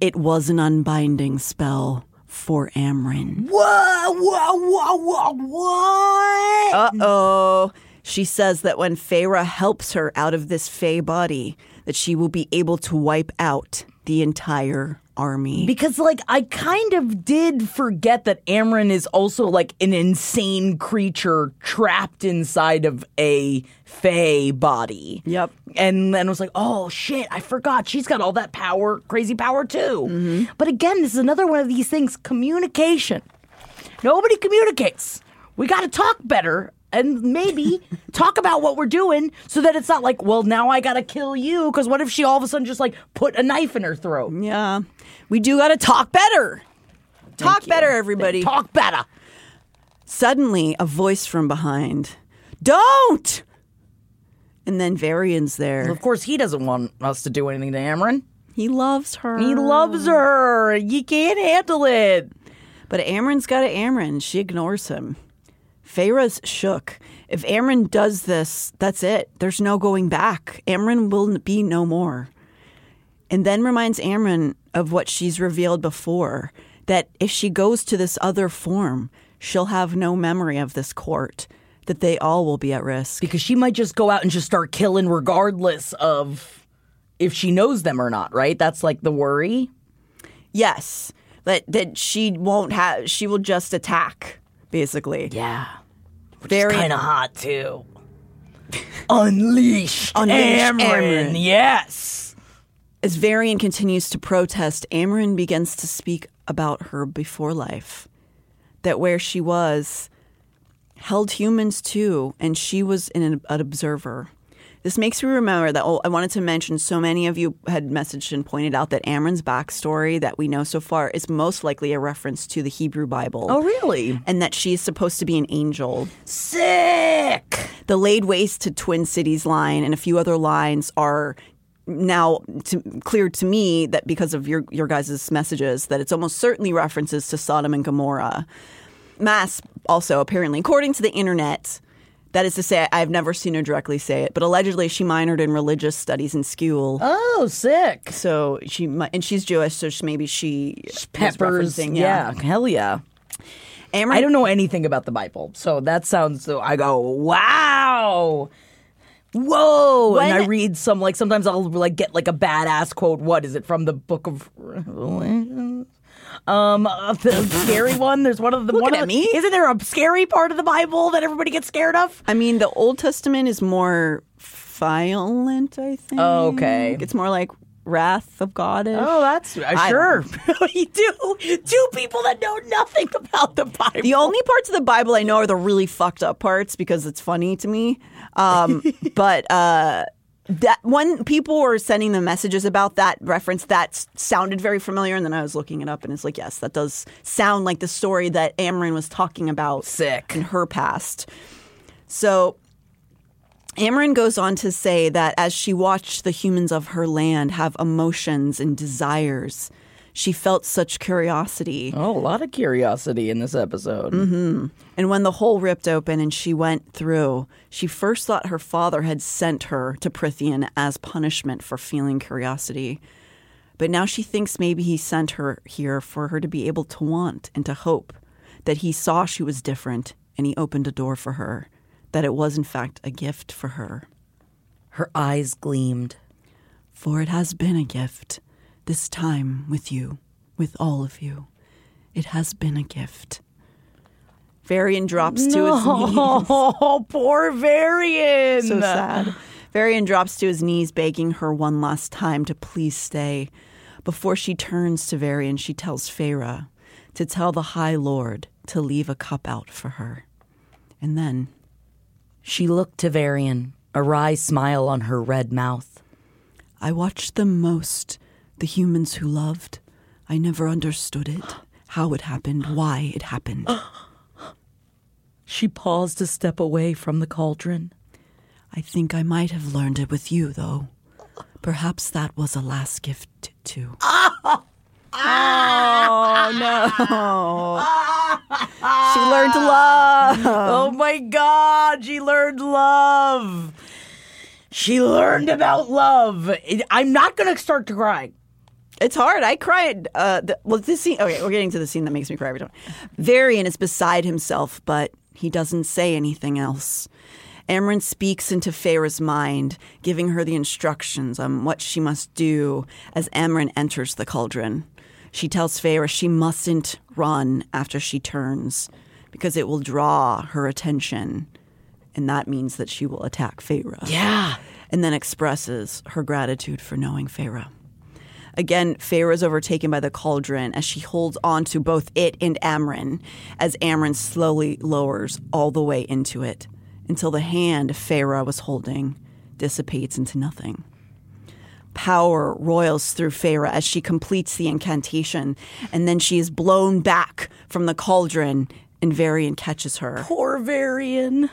Speaker 3: It was an unbinding spell for Amren.
Speaker 2: Whoa, whoa, whoa, whoa, what?
Speaker 3: Uh oh. She says that when Feyre helps her out of this Fae body, that she will be able to wipe out the entire army.
Speaker 2: Because like I kind of did forget that Amren is also like an insane creature trapped inside of a Fae body.
Speaker 3: Yep.
Speaker 2: And then I was like, oh shit, I forgot she's got all that power, crazy power too.
Speaker 3: Mm-hmm.
Speaker 2: But again, this is another one of these things communication. Nobody communicates. We got to talk better and maybe talk about what we're doing so that it's not like, well, now I got to kill you. Because what if she all of a sudden just like put a knife in her throat?
Speaker 3: Yeah. We do got to talk better. Talk better, everybody.
Speaker 2: Talk better.
Speaker 3: Suddenly, a voice from behind. Don't! And then Varian's there.
Speaker 2: Of course, he doesn't want us to do anything to Amren.
Speaker 3: He loves her.
Speaker 2: He loves her. You can't handle it.
Speaker 3: But Amren's got to Amren. She ignores him. Feyre's shook. If Amren does this, that's it. There's no going back. Amren will be no more. And then reminds Amren of what she's revealed before that if she goes to this other form, she'll have no memory of this court, that they all will be at risk.
Speaker 2: Because she might just go out and just start killing regardless of if she knows them or not, right? That's like the worry.
Speaker 3: Yes. That that she won't have she will just attack, basically.
Speaker 2: Yeah.
Speaker 3: Very
Speaker 2: kind of hot too. Unleash, [LAUGHS]
Speaker 3: Unleash
Speaker 2: Amren.
Speaker 3: Amren.
Speaker 2: Yes.
Speaker 3: As Varian continues to protest, Amren begins to speak about her before life. That where she was held humans too, and she was an, an observer. This makes me remember that oh, I wanted to mention so many of you had messaged and pointed out that Amren's backstory that we know so far is most likely a reference to the Hebrew Bible.
Speaker 2: Oh, really?
Speaker 3: And that she's supposed to be an angel.
Speaker 2: Sick.
Speaker 3: The laid waste to Twin Cities line and a few other lines are now to, clear to me that because of your your guys' messages that it's almost certainly references to Sodom and Gomorrah. Maas also apparently, according to the internet, that is to say, I've never seen her directly say it, but allegedly she minored in religious studies in school.
Speaker 2: Oh, sick.
Speaker 3: So she and she's Jewish, so she, maybe she
Speaker 2: Peppers.
Speaker 3: referencing-
Speaker 2: Yeah. Hell yeah. I don't know anything about the Bible, so that sounds. So I go, wow. Whoa! and I read some like sometimes I'll like get like a badass quote. What is it from the Book of Revelation? Um, uh, the scary one. There's one of the
Speaker 3: Looking
Speaker 2: one of
Speaker 3: me?
Speaker 2: Isn't there a scary part of the Bible that everybody gets scared of?
Speaker 3: I mean, the Old Testament is more violent. I think.
Speaker 2: Oh, okay.
Speaker 3: it's more like wrath of God.
Speaker 2: Oh, that's uh, sure. [LAUGHS] [LAUGHS] you do. Two people that know nothing about the Bible.
Speaker 3: The only parts of the Bible I know are the really fucked up parts because it's funny to me. Um, [LAUGHS] but uh, that when people were sending the messages about that reference, that sounded very familiar, and then I was looking it up, and it's like, yes, that does sound like the story that Amren was talking about
Speaker 2: Sick.
Speaker 3: in her past. So Amren goes on to say that as she watched the humans of her land have emotions and desires, she felt such curiosity.
Speaker 2: Oh, a lot of curiosity in this episode.
Speaker 3: Mm-hmm. And when the hole ripped open and she went through, she first thought her father had sent her to Prythian as punishment for feeling curiosity. But now she thinks maybe he sent her here for her to be able to want and to hope that he saw she was different and he opened a door for her, that it was in fact a gift for her.
Speaker 2: Her eyes gleamed.
Speaker 3: For it has been a gift, this time with you, with all of you. It has been a gift. Varian drops to his knees.
Speaker 2: Oh, [LAUGHS] poor Varian.
Speaker 3: So sad. Varian drops to his knees, begging her one last time to please stay. Before she turns to Varian, she tells Feyre to tell the High Lord to leave a cup out for her. And then
Speaker 2: She looked to Varian, a wry smile on her red mouth.
Speaker 3: I watched them most, the humans who loved. I never understood it, how it happened, why it happened. [GASPS]
Speaker 2: She paused to step away from the cauldron.
Speaker 3: I think I might have learned it with you, though. Perhaps that was a last gift, too. [LAUGHS] oh, no. she learned to love.
Speaker 2: Oh my god, she learned love. She learned about love. I'm not going to start to cry.
Speaker 3: It's hard. I cried. Uh, the, well, this scene. Okay, we're getting to the scene that makes me cry every time. Varian is beside himself, but he doesn't say anything else. Amren speaks into Feyre's mind, giving her the instructions on what she must do as Amren enters the cauldron. She tells Feyre she mustn't run after she turns because it will draw her attention, and that means that she will attack Feyre.
Speaker 2: Yeah.
Speaker 3: And then expresses her gratitude for knowing Feyre. Again, Feyre is overtaken by the cauldron as she holds on to both it and Amren, as Amren slowly lowers all the way into it until the hand Feyre was holding dissipates into nothing. Power roils through Feyre as she completes the incantation, and then she is blown back from the cauldron, and Varian catches her.
Speaker 2: Poor Varian.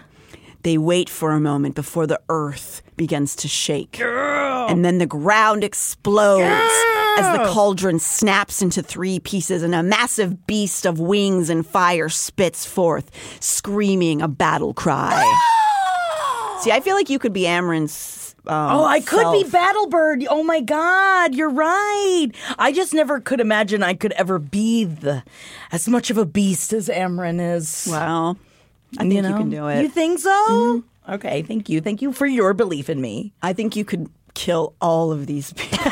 Speaker 3: They wait for a moment before the earth begins to shake. And then the ground explodes as the cauldron snaps into three pieces and a massive beast of wings and fire spits forth, screaming a battle cry. [GASPS] See, I feel like you could be Amren's. Um,
Speaker 2: Oh, I could be. Battlebird. Oh my God, you're right. I just never could imagine I could ever be the as much of a beast as Amren is.
Speaker 3: Wow. I think you,
Speaker 2: know?
Speaker 3: can do it.
Speaker 2: You think so? Okay, thank you. Thank you for your belief in me.
Speaker 3: I think you could kill all of these [LAUGHS] people.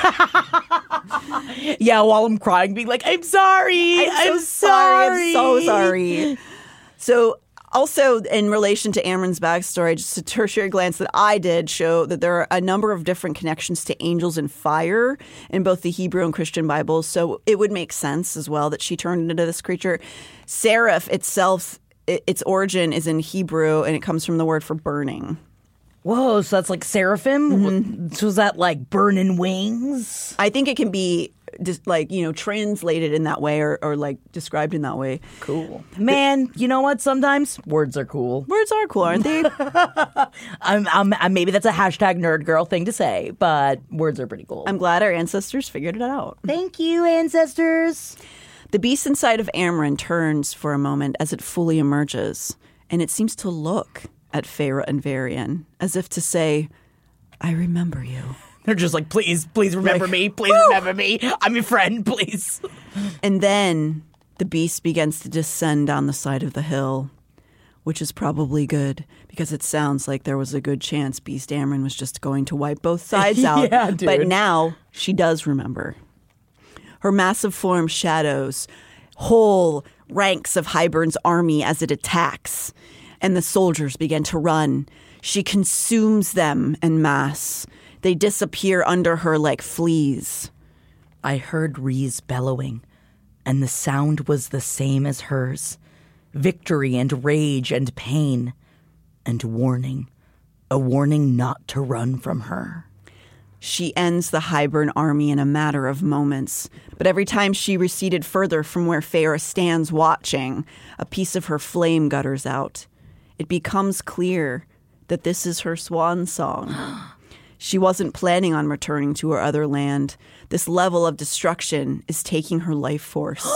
Speaker 2: Yeah, while I'm crying, being like, I'm sorry. I'm,
Speaker 3: so sorry. I'm so sorry. So, also in relation to Amren's backstory, just a tertiary glance that I did show that there are a number of different connections to angels and fire in both the Hebrew and Christian Bibles. So it would make sense as well that she turned into this creature. Seraph itself, its origin is in Hebrew and it comes from the word for burning.
Speaker 2: Whoa, so that's like seraphim? Mm-hmm. So is that like burning wings?
Speaker 3: I think it can be just like, you know, translated in that way or, or like described in that way.
Speaker 2: Cool. Man, you know what? Sometimes words are cool.
Speaker 3: Words are cool, aren't they? [LAUGHS]
Speaker 2: I'm, I'm, i maybe that's a hashtag nerd girl thing to say, but words are pretty cool.
Speaker 3: I'm glad our ancestors figured it out.
Speaker 2: Thank you, ancestors.
Speaker 3: The beast inside of Amren turns for a moment as it fully emerges, and it seems to look at Feyre and Varian as if to say, I remember you. [LAUGHS]
Speaker 2: They're just like, please, please remember
Speaker 3: Like,
Speaker 2: me. Please remember me. I'm your friend, please. [LAUGHS]
Speaker 3: And then the beast begins to descend down the side of the hill, which is probably good because it sounds like there was a good chance Beast Amren was just going to wipe both [LAUGHS] sides out.
Speaker 2: Yeah,
Speaker 3: But now she does remember. Her massive form shadows whole ranks of Hybern's army as it attacks, and the soldiers begin to run. She consumes them en masse. They disappear under her like fleas.
Speaker 2: I heard Ree's bellowing, and the sound was the same as hers victory and rage and pain, and warning. A warning not to run from her.
Speaker 3: She ends the Hybern army in a matter of moments, but every time she receded further from where Feyre stands watching, a piece of her flame gutters out. It becomes clear that this is her swan song. [GASPS] She wasn't planning on returning to her other land. This level of destruction is taking her life force.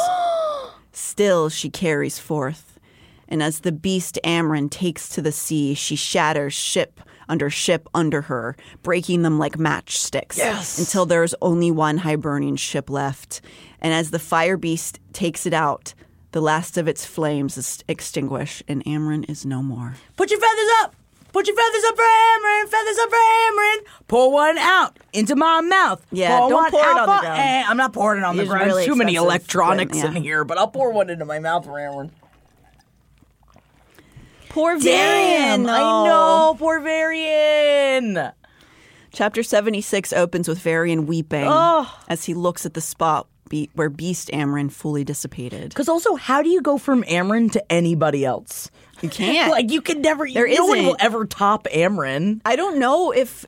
Speaker 3: [GASPS] Still, she carries forth. And as the beast Amren takes to the sea, she shatters ship under ship under her, breaking them like matchsticks.
Speaker 2: Yes.
Speaker 3: Until there's only one Hybernian ship left. And as the fire beast takes it out, the last of its flames is extinguished, and Amren is no more.
Speaker 2: Put your feathers up! Put your feathers up for Amren! Feathers up for Amren! Pour one out into my mouth.
Speaker 3: Yeah,
Speaker 2: pour
Speaker 3: don't pour it on the ground.
Speaker 2: Am- I'm not pouring it on the ground.
Speaker 3: really
Speaker 2: Too many electronics
Speaker 3: yeah.
Speaker 2: in here, but I'll pour one into my mouth for Amren.
Speaker 3: Poor
Speaker 2: Damn!
Speaker 3: Varian!
Speaker 2: I oh. know! Poor Varian!
Speaker 3: Chapter 76 opens with Varian weeping
Speaker 2: Oh.
Speaker 3: as he looks at the spot be- where Beast Amren fully dissipated.
Speaker 2: Because also, how do you go from Amren to anybody else?
Speaker 3: You can't. [LAUGHS]
Speaker 2: like, you can never,
Speaker 3: There
Speaker 2: no one will ever top Amren.
Speaker 3: I don't know if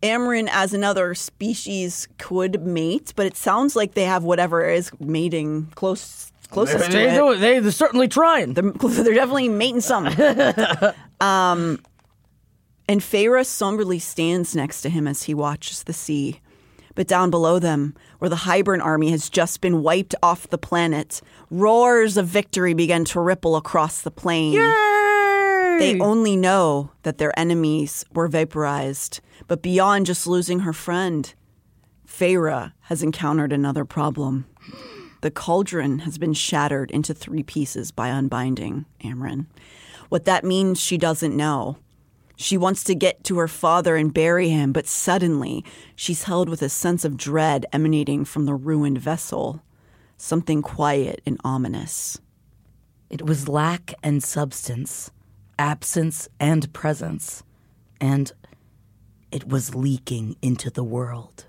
Speaker 3: Amren as another species could mate, but it sounds like they have whatever is mating close closest to it.
Speaker 2: They, they're certainly trying.
Speaker 3: They're, [LAUGHS] they're definitely mating some. [LAUGHS] um, and Feyre somberly stands next to him as he watches the sea. But down below them, where the Hybern army has just been wiped off the planet, roars of victory begin to ripple across the plain. They only know that their enemies were vaporized. But beyond just losing her friend, Feyre has encountered another problem. The cauldron has been shattered into three pieces by unbinding Amren. What that means, she doesn't know. She wants to get to her father and bury him, but suddenly she's held with a sense of dread emanating from the ruined vessel. Something quiet and ominous.
Speaker 2: It was lack and substance, absence and presence, and it was leaking into the world.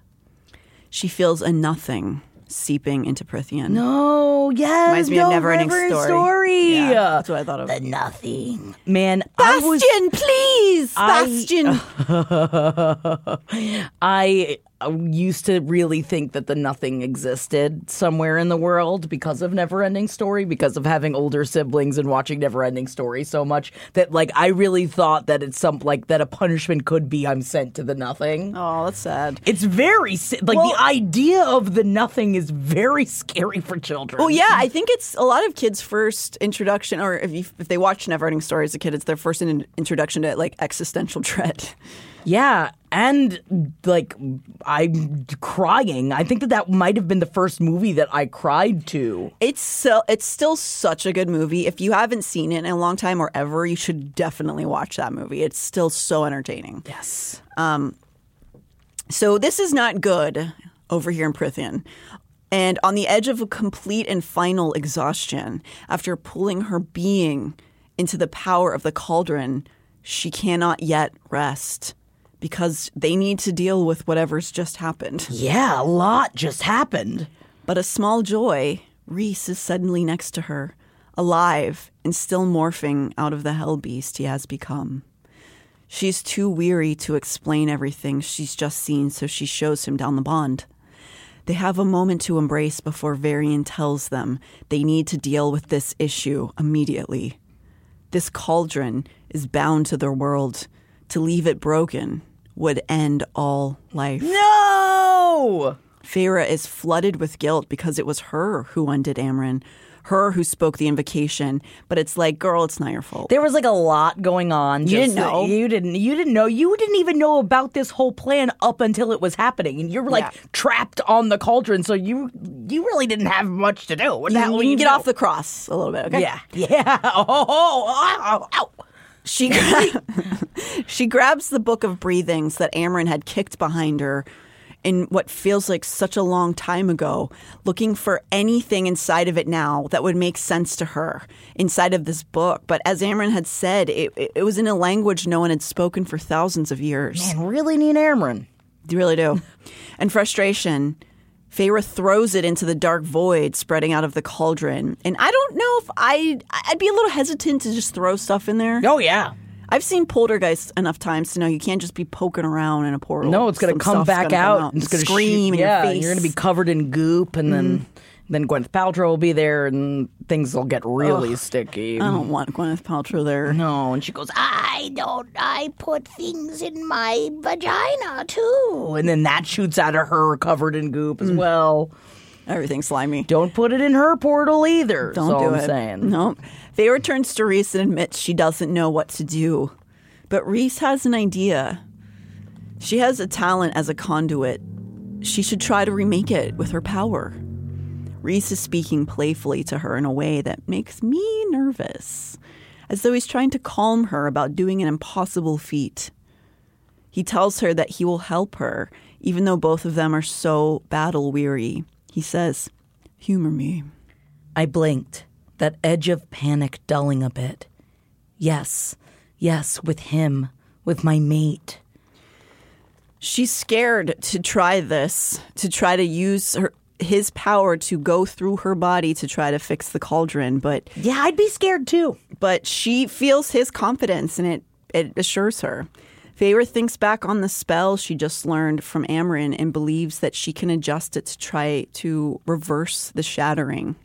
Speaker 3: She feels a nothing seeping into Prythian.
Speaker 2: No, yes,
Speaker 3: Reminds me
Speaker 2: no,
Speaker 3: of Never Ending
Speaker 2: Never-Ending
Speaker 3: Story.
Speaker 2: Story.
Speaker 3: Yeah, that's what I thought of.
Speaker 2: The nothing. Man, I was
Speaker 3: Bastian, please! [LAUGHS] Bastian!
Speaker 2: I uh, used to really think that the nothing existed somewhere in the world because of Neverending Story, because of having older siblings and watching Neverending Story so much that like I really thought that it's some like that a punishment could be I'm sent to the nothing.
Speaker 3: oh, that's sad.
Speaker 2: It's very like
Speaker 3: Well-
Speaker 2: the idea of the nothing is very scary for children.
Speaker 3: Well, yeah, I think it's a lot of kids' first introduction, or if you, if they watch Neverending Story as a kid, it's their first in, introduction to like existential dread. [LAUGHS]
Speaker 2: Yeah, and like I'm crying. I think that that might have been the first movie that I cried to.
Speaker 3: It's so it's still such a good movie. If you haven't seen it in a long time or ever, you should definitely watch that movie. It's still so entertaining.
Speaker 2: Yes. Um.
Speaker 3: So this is not good over here in Prythian. And on the edge of a complete and final exhaustion, after pulling her being into the power of the cauldron, she cannot yet rest because they need to deal with whatever's just happened.
Speaker 2: Yeah, a lot just happened.
Speaker 3: But a small joy, Rhys is suddenly next to her, alive and still morphing out of the hell beast he has become. She's too weary to explain everything she's just seen, so she shows him down the bond. They have a moment to embrace before Varian tells them they need to deal with this issue immediately. This cauldron is bound to their world. To leave it broken would end all life.
Speaker 2: No!
Speaker 3: Feyre is flooded with guilt because it was her who undid Amren, her who spoke the invocation. But it's like, girl, it's not your fault.
Speaker 2: There was like a lot going on.
Speaker 3: You didn't know.
Speaker 2: You didn't. You didn't know. You didn't even know about this whole plan up until it was happening, and you're like
Speaker 3: Yeah.
Speaker 2: trapped on the cauldron. So you you really didn't have much to do. What
Speaker 3: You, you
Speaker 2: were
Speaker 3: can get
Speaker 2: do?
Speaker 3: off the cross a little bit, okay?
Speaker 2: Yeah. [LAUGHS] Yeah. Oh. oh, oh, oh.
Speaker 3: She [LAUGHS] gra- [LAUGHS] she grabs the book of breathings that Amren had kicked behind her in what feels like such a long time ago, looking for anything inside of it now that would make sense to her inside of this book. But as Amren had said, it, it, it was in a language no one had spoken for thousands of years.
Speaker 2: Man, really need Amren.
Speaker 3: You really do. and frustration, Feyre throws it into the dark void spreading out of the cauldron. And I don't know if I I'd be a little hesitant to just throw stuff in there.
Speaker 2: Oh yeah.
Speaker 3: I've seen poltergeist enough times to know you can't just be poking around in a portal.
Speaker 2: No, it's going to come back out.
Speaker 3: come
Speaker 2: and It's going to
Speaker 3: scream in
Speaker 2: yeah,
Speaker 3: your face. Mm-hmm.
Speaker 2: You're going to be covered in goop, and then then Gwyneth Paltrow will be there, and things will get really sticky.
Speaker 3: I don't want Gwyneth Paltrow there.
Speaker 2: No, and she goes,
Speaker 4: I don't. I put things in my vagina too.
Speaker 2: and then that shoots out of her covered in goop
Speaker 3: Mm.
Speaker 2: as well.
Speaker 3: Everything's slimy.
Speaker 2: Don't put it in her portal either.
Speaker 3: Don't do
Speaker 2: I'm
Speaker 3: it.
Speaker 2: saying.
Speaker 3: No. Feyre returns to Rhys and admits she doesn't know what to do. But Rhys has an idea. She has a talent as a conduit. She should try to remake it with her power. Rhys is speaking playfully to her in a way that makes me nervous, as though he's trying to calm her about doing an impossible feat. He tells her that he will help her, even though both of them are so battle weary. He says, Humor me.
Speaker 2: I blinked, that edge of panic dulling a bit. Yes, yes, with him, with my mate.
Speaker 3: She's scared to try this, to try to use her his power to go through her body to try to fix the cauldron, but
Speaker 2: Yeah, I'd be scared too.
Speaker 3: but she feels his confidence and it it assures her. Feyre thinks back on the spell she just learned from Amren and believes that she can adjust it to try to reverse the shattering.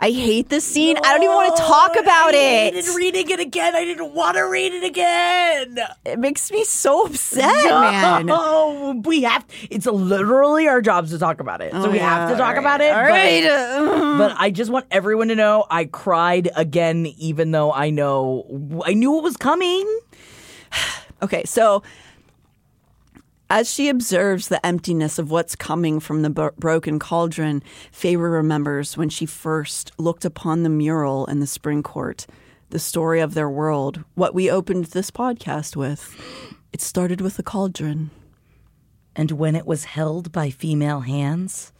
Speaker 3: I hate this scene. I don't even want to talk about it.
Speaker 2: I
Speaker 3: it.
Speaker 2: hated reading it again. I didn't want to read it again.
Speaker 3: It makes me so upset, man.
Speaker 2: Oh, we have. It's literally our jobs to talk about it, so
Speaker 3: Oh,
Speaker 2: we have
Speaker 3: yeah,
Speaker 2: to talk
Speaker 3: all
Speaker 2: about it.
Speaker 3: all
Speaker 2: but-
Speaker 3: right. [LAUGHS]
Speaker 2: But I just want everyone to know I cried again, even though I know I knew it was coming. [SIGHS]
Speaker 3: Okay, so as she observes the emptiness of what's coming from the bro- broken cauldron, Feyre remembers when she first looked upon the mural in the spring court, the story of their world, what we opened this podcast with. It started with a cauldron.
Speaker 2: And when it was held by female hands,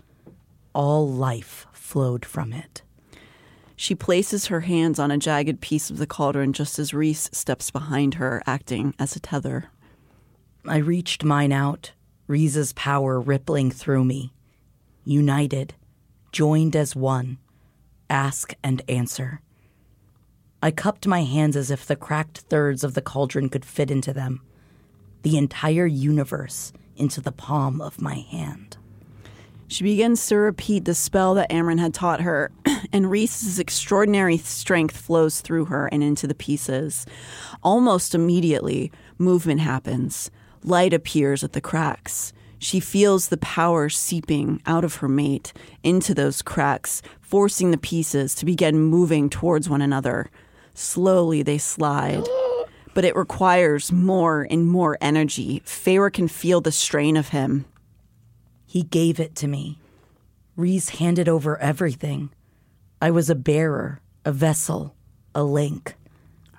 Speaker 2: all life flowed from it.
Speaker 3: She places her hands on a jagged piece of the cauldron just as Rhys steps behind her, acting as a tether.
Speaker 2: I reached mine out, Rhys's power rippling through me. United, joined as one, ask and answer. I cupped my hands as if the cracked thirds of the cauldron could fit into them, the entire universe into the palm of my hand.
Speaker 3: She begins to repeat the spell that Amren had taught her, [CLEARS THROAT] and Rhys's extraordinary strength flows through her and into the pieces. Almost immediately, movement happens. Light appears at the cracks. She feels the power seeping out of her mate into those cracks, forcing the pieces to begin moving towards one another. Slowly they slide. But it requires more and more energy. Feyre can feel the strain of him.
Speaker 2: He gave it to me. Rhys handed over everything. I was a bearer, a vessel, a link.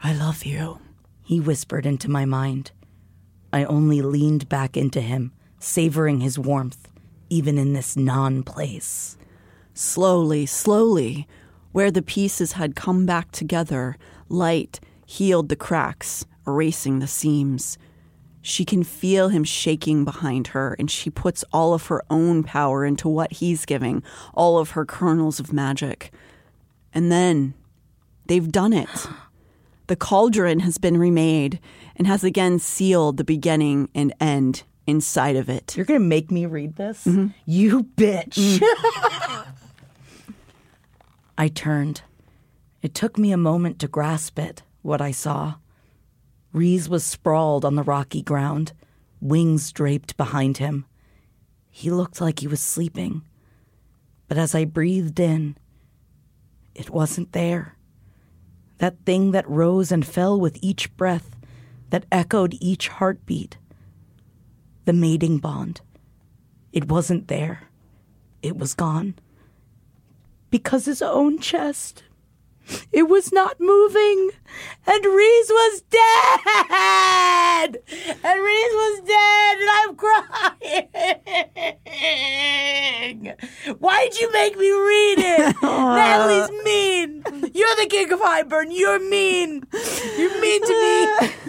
Speaker 3: I love you,
Speaker 2: he whispered into my mind. I only leaned back into him, savoring his warmth, even in this non place.
Speaker 3: Slowly, slowly, where the pieces had come back together, light healed the cracks, erasing the seams. She can feel him shaking behind her, and she puts all of her own power into what he's giving, all of her kernels of magic. And then they've done it. The cauldron has been remade and has again sealed the beginning and end inside of it.
Speaker 2: You're going to make me read this? Mm-hmm. You bitch. Mm. [LAUGHS] I turned. It took me a moment to grasp it, what I saw. Rhys was sprawled on the rocky ground, wings draped behind him. He looked like he was sleeping. But as I breathed in, it wasn't there. That thing that rose and fell with each breath, that echoed each heartbeat. The mating bond. It wasn't there. It was gone. Because his own chest it was not moving. And Rhys was dead. And Rhys was dead. And I'm crying. Why'd you make me read it? [LAUGHS] Natalie's mean. You're the king of Hybern. You're mean. You're mean to me. [LAUGHS]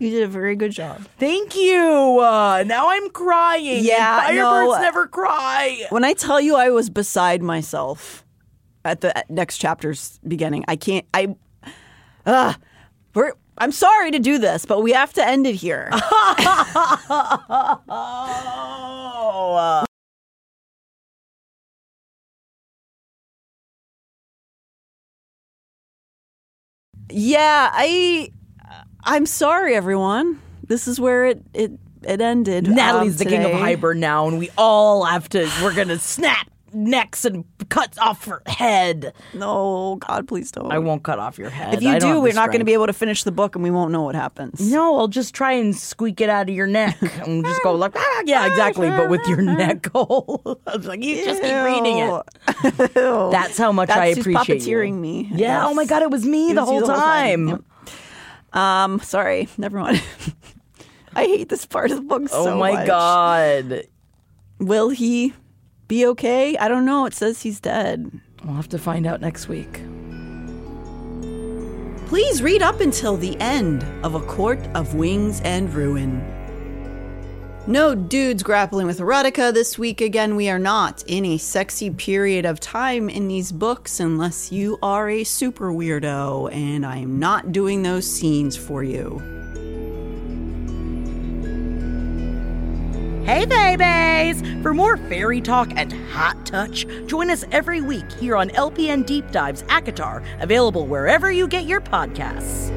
Speaker 3: You did a very good job.
Speaker 2: Thank you. Uh, now I'm crying.
Speaker 3: Yeah,
Speaker 2: and
Speaker 3: no.
Speaker 2: Firebirds never cry.
Speaker 3: When I tell you I was beside myself at the next chapter's beginning, I can't. I. Uh, we're. I'm sorry to do this, but we have to end it here.
Speaker 2: oh. [LAUGHS]
Speaker 3: yeah, I. I'm sorry, everyone. This is where it it it ended.
Speaker 2: Natalie's
Speaker 3: um,
Speaker 2: the king of. Hybern now, and we all have to. We're gonna snap necks and cuts off her head.
Speaker 3: No, God, please don't.
Speaker 2: I won't cut off your head.
Speaker 3: If you do,
Speaker 2: the
Speaker 3: we're not going to be able to finish the book, and we won't know what happens.
Speaker 2: No, I'll just try and squeak it out of your neck [LAUGHS] and just go like, ah, yeah, exactly, but with your neck hole. [LAUGHS] I was like, you just keep reading it. [LAUGHS] That's how much
Speaker 3: That's
Speaker 2: I appreciate you.
Speaker 3: puppeteering me. I
Speaker 2: Yeah. Oh my god, it was me
Speaker 3: It
Speaker 2: the
Speaker 3: was you
Speaker 2: whole time.
Speaker 3: Yep. Um, sorry, never mind. I hate this part of the book
Speaker 2: Oh
Speaker 3: so
Speaker 2: my
Speaker 3: much.
Speaker 2: god.
Speaker 3: Will he be okay? I don't know. It says he's dead.
Speaker 2: We'll have to find out next week.
Speaker 3: Please read up until the end of A Court of Wings and Ruin. No dudes grappling with erotica this week. Again, we are not in a sexy period of time in these books unless you are a super weirdo, and I am not doing those scenes for you.
Speaker 2: Hey, babies! For more fairy talk and hot touch, join us every week here on LPN Deep Dives ACOTAR, available wherever you get your podcasts.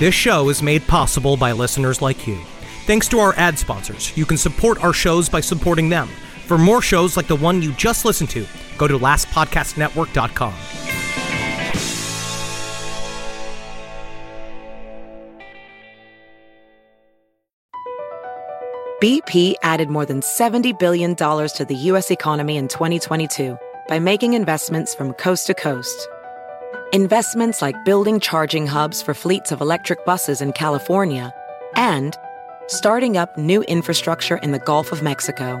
Speaker 8: This show is made possible by listeners like you. Thanks to our ad sponsors, you can support our shows by supporting them. For more shows like the one you just listened to, go to lastpodcastnetwork.com.
Speaker 9: BP added more than $70 billion to the U.S. economy in 2022 by making investments from coast to coast. Investments like building charging hubs for fleets of electric buses in California and starting up new infrastructure in the Gulf of Mexico.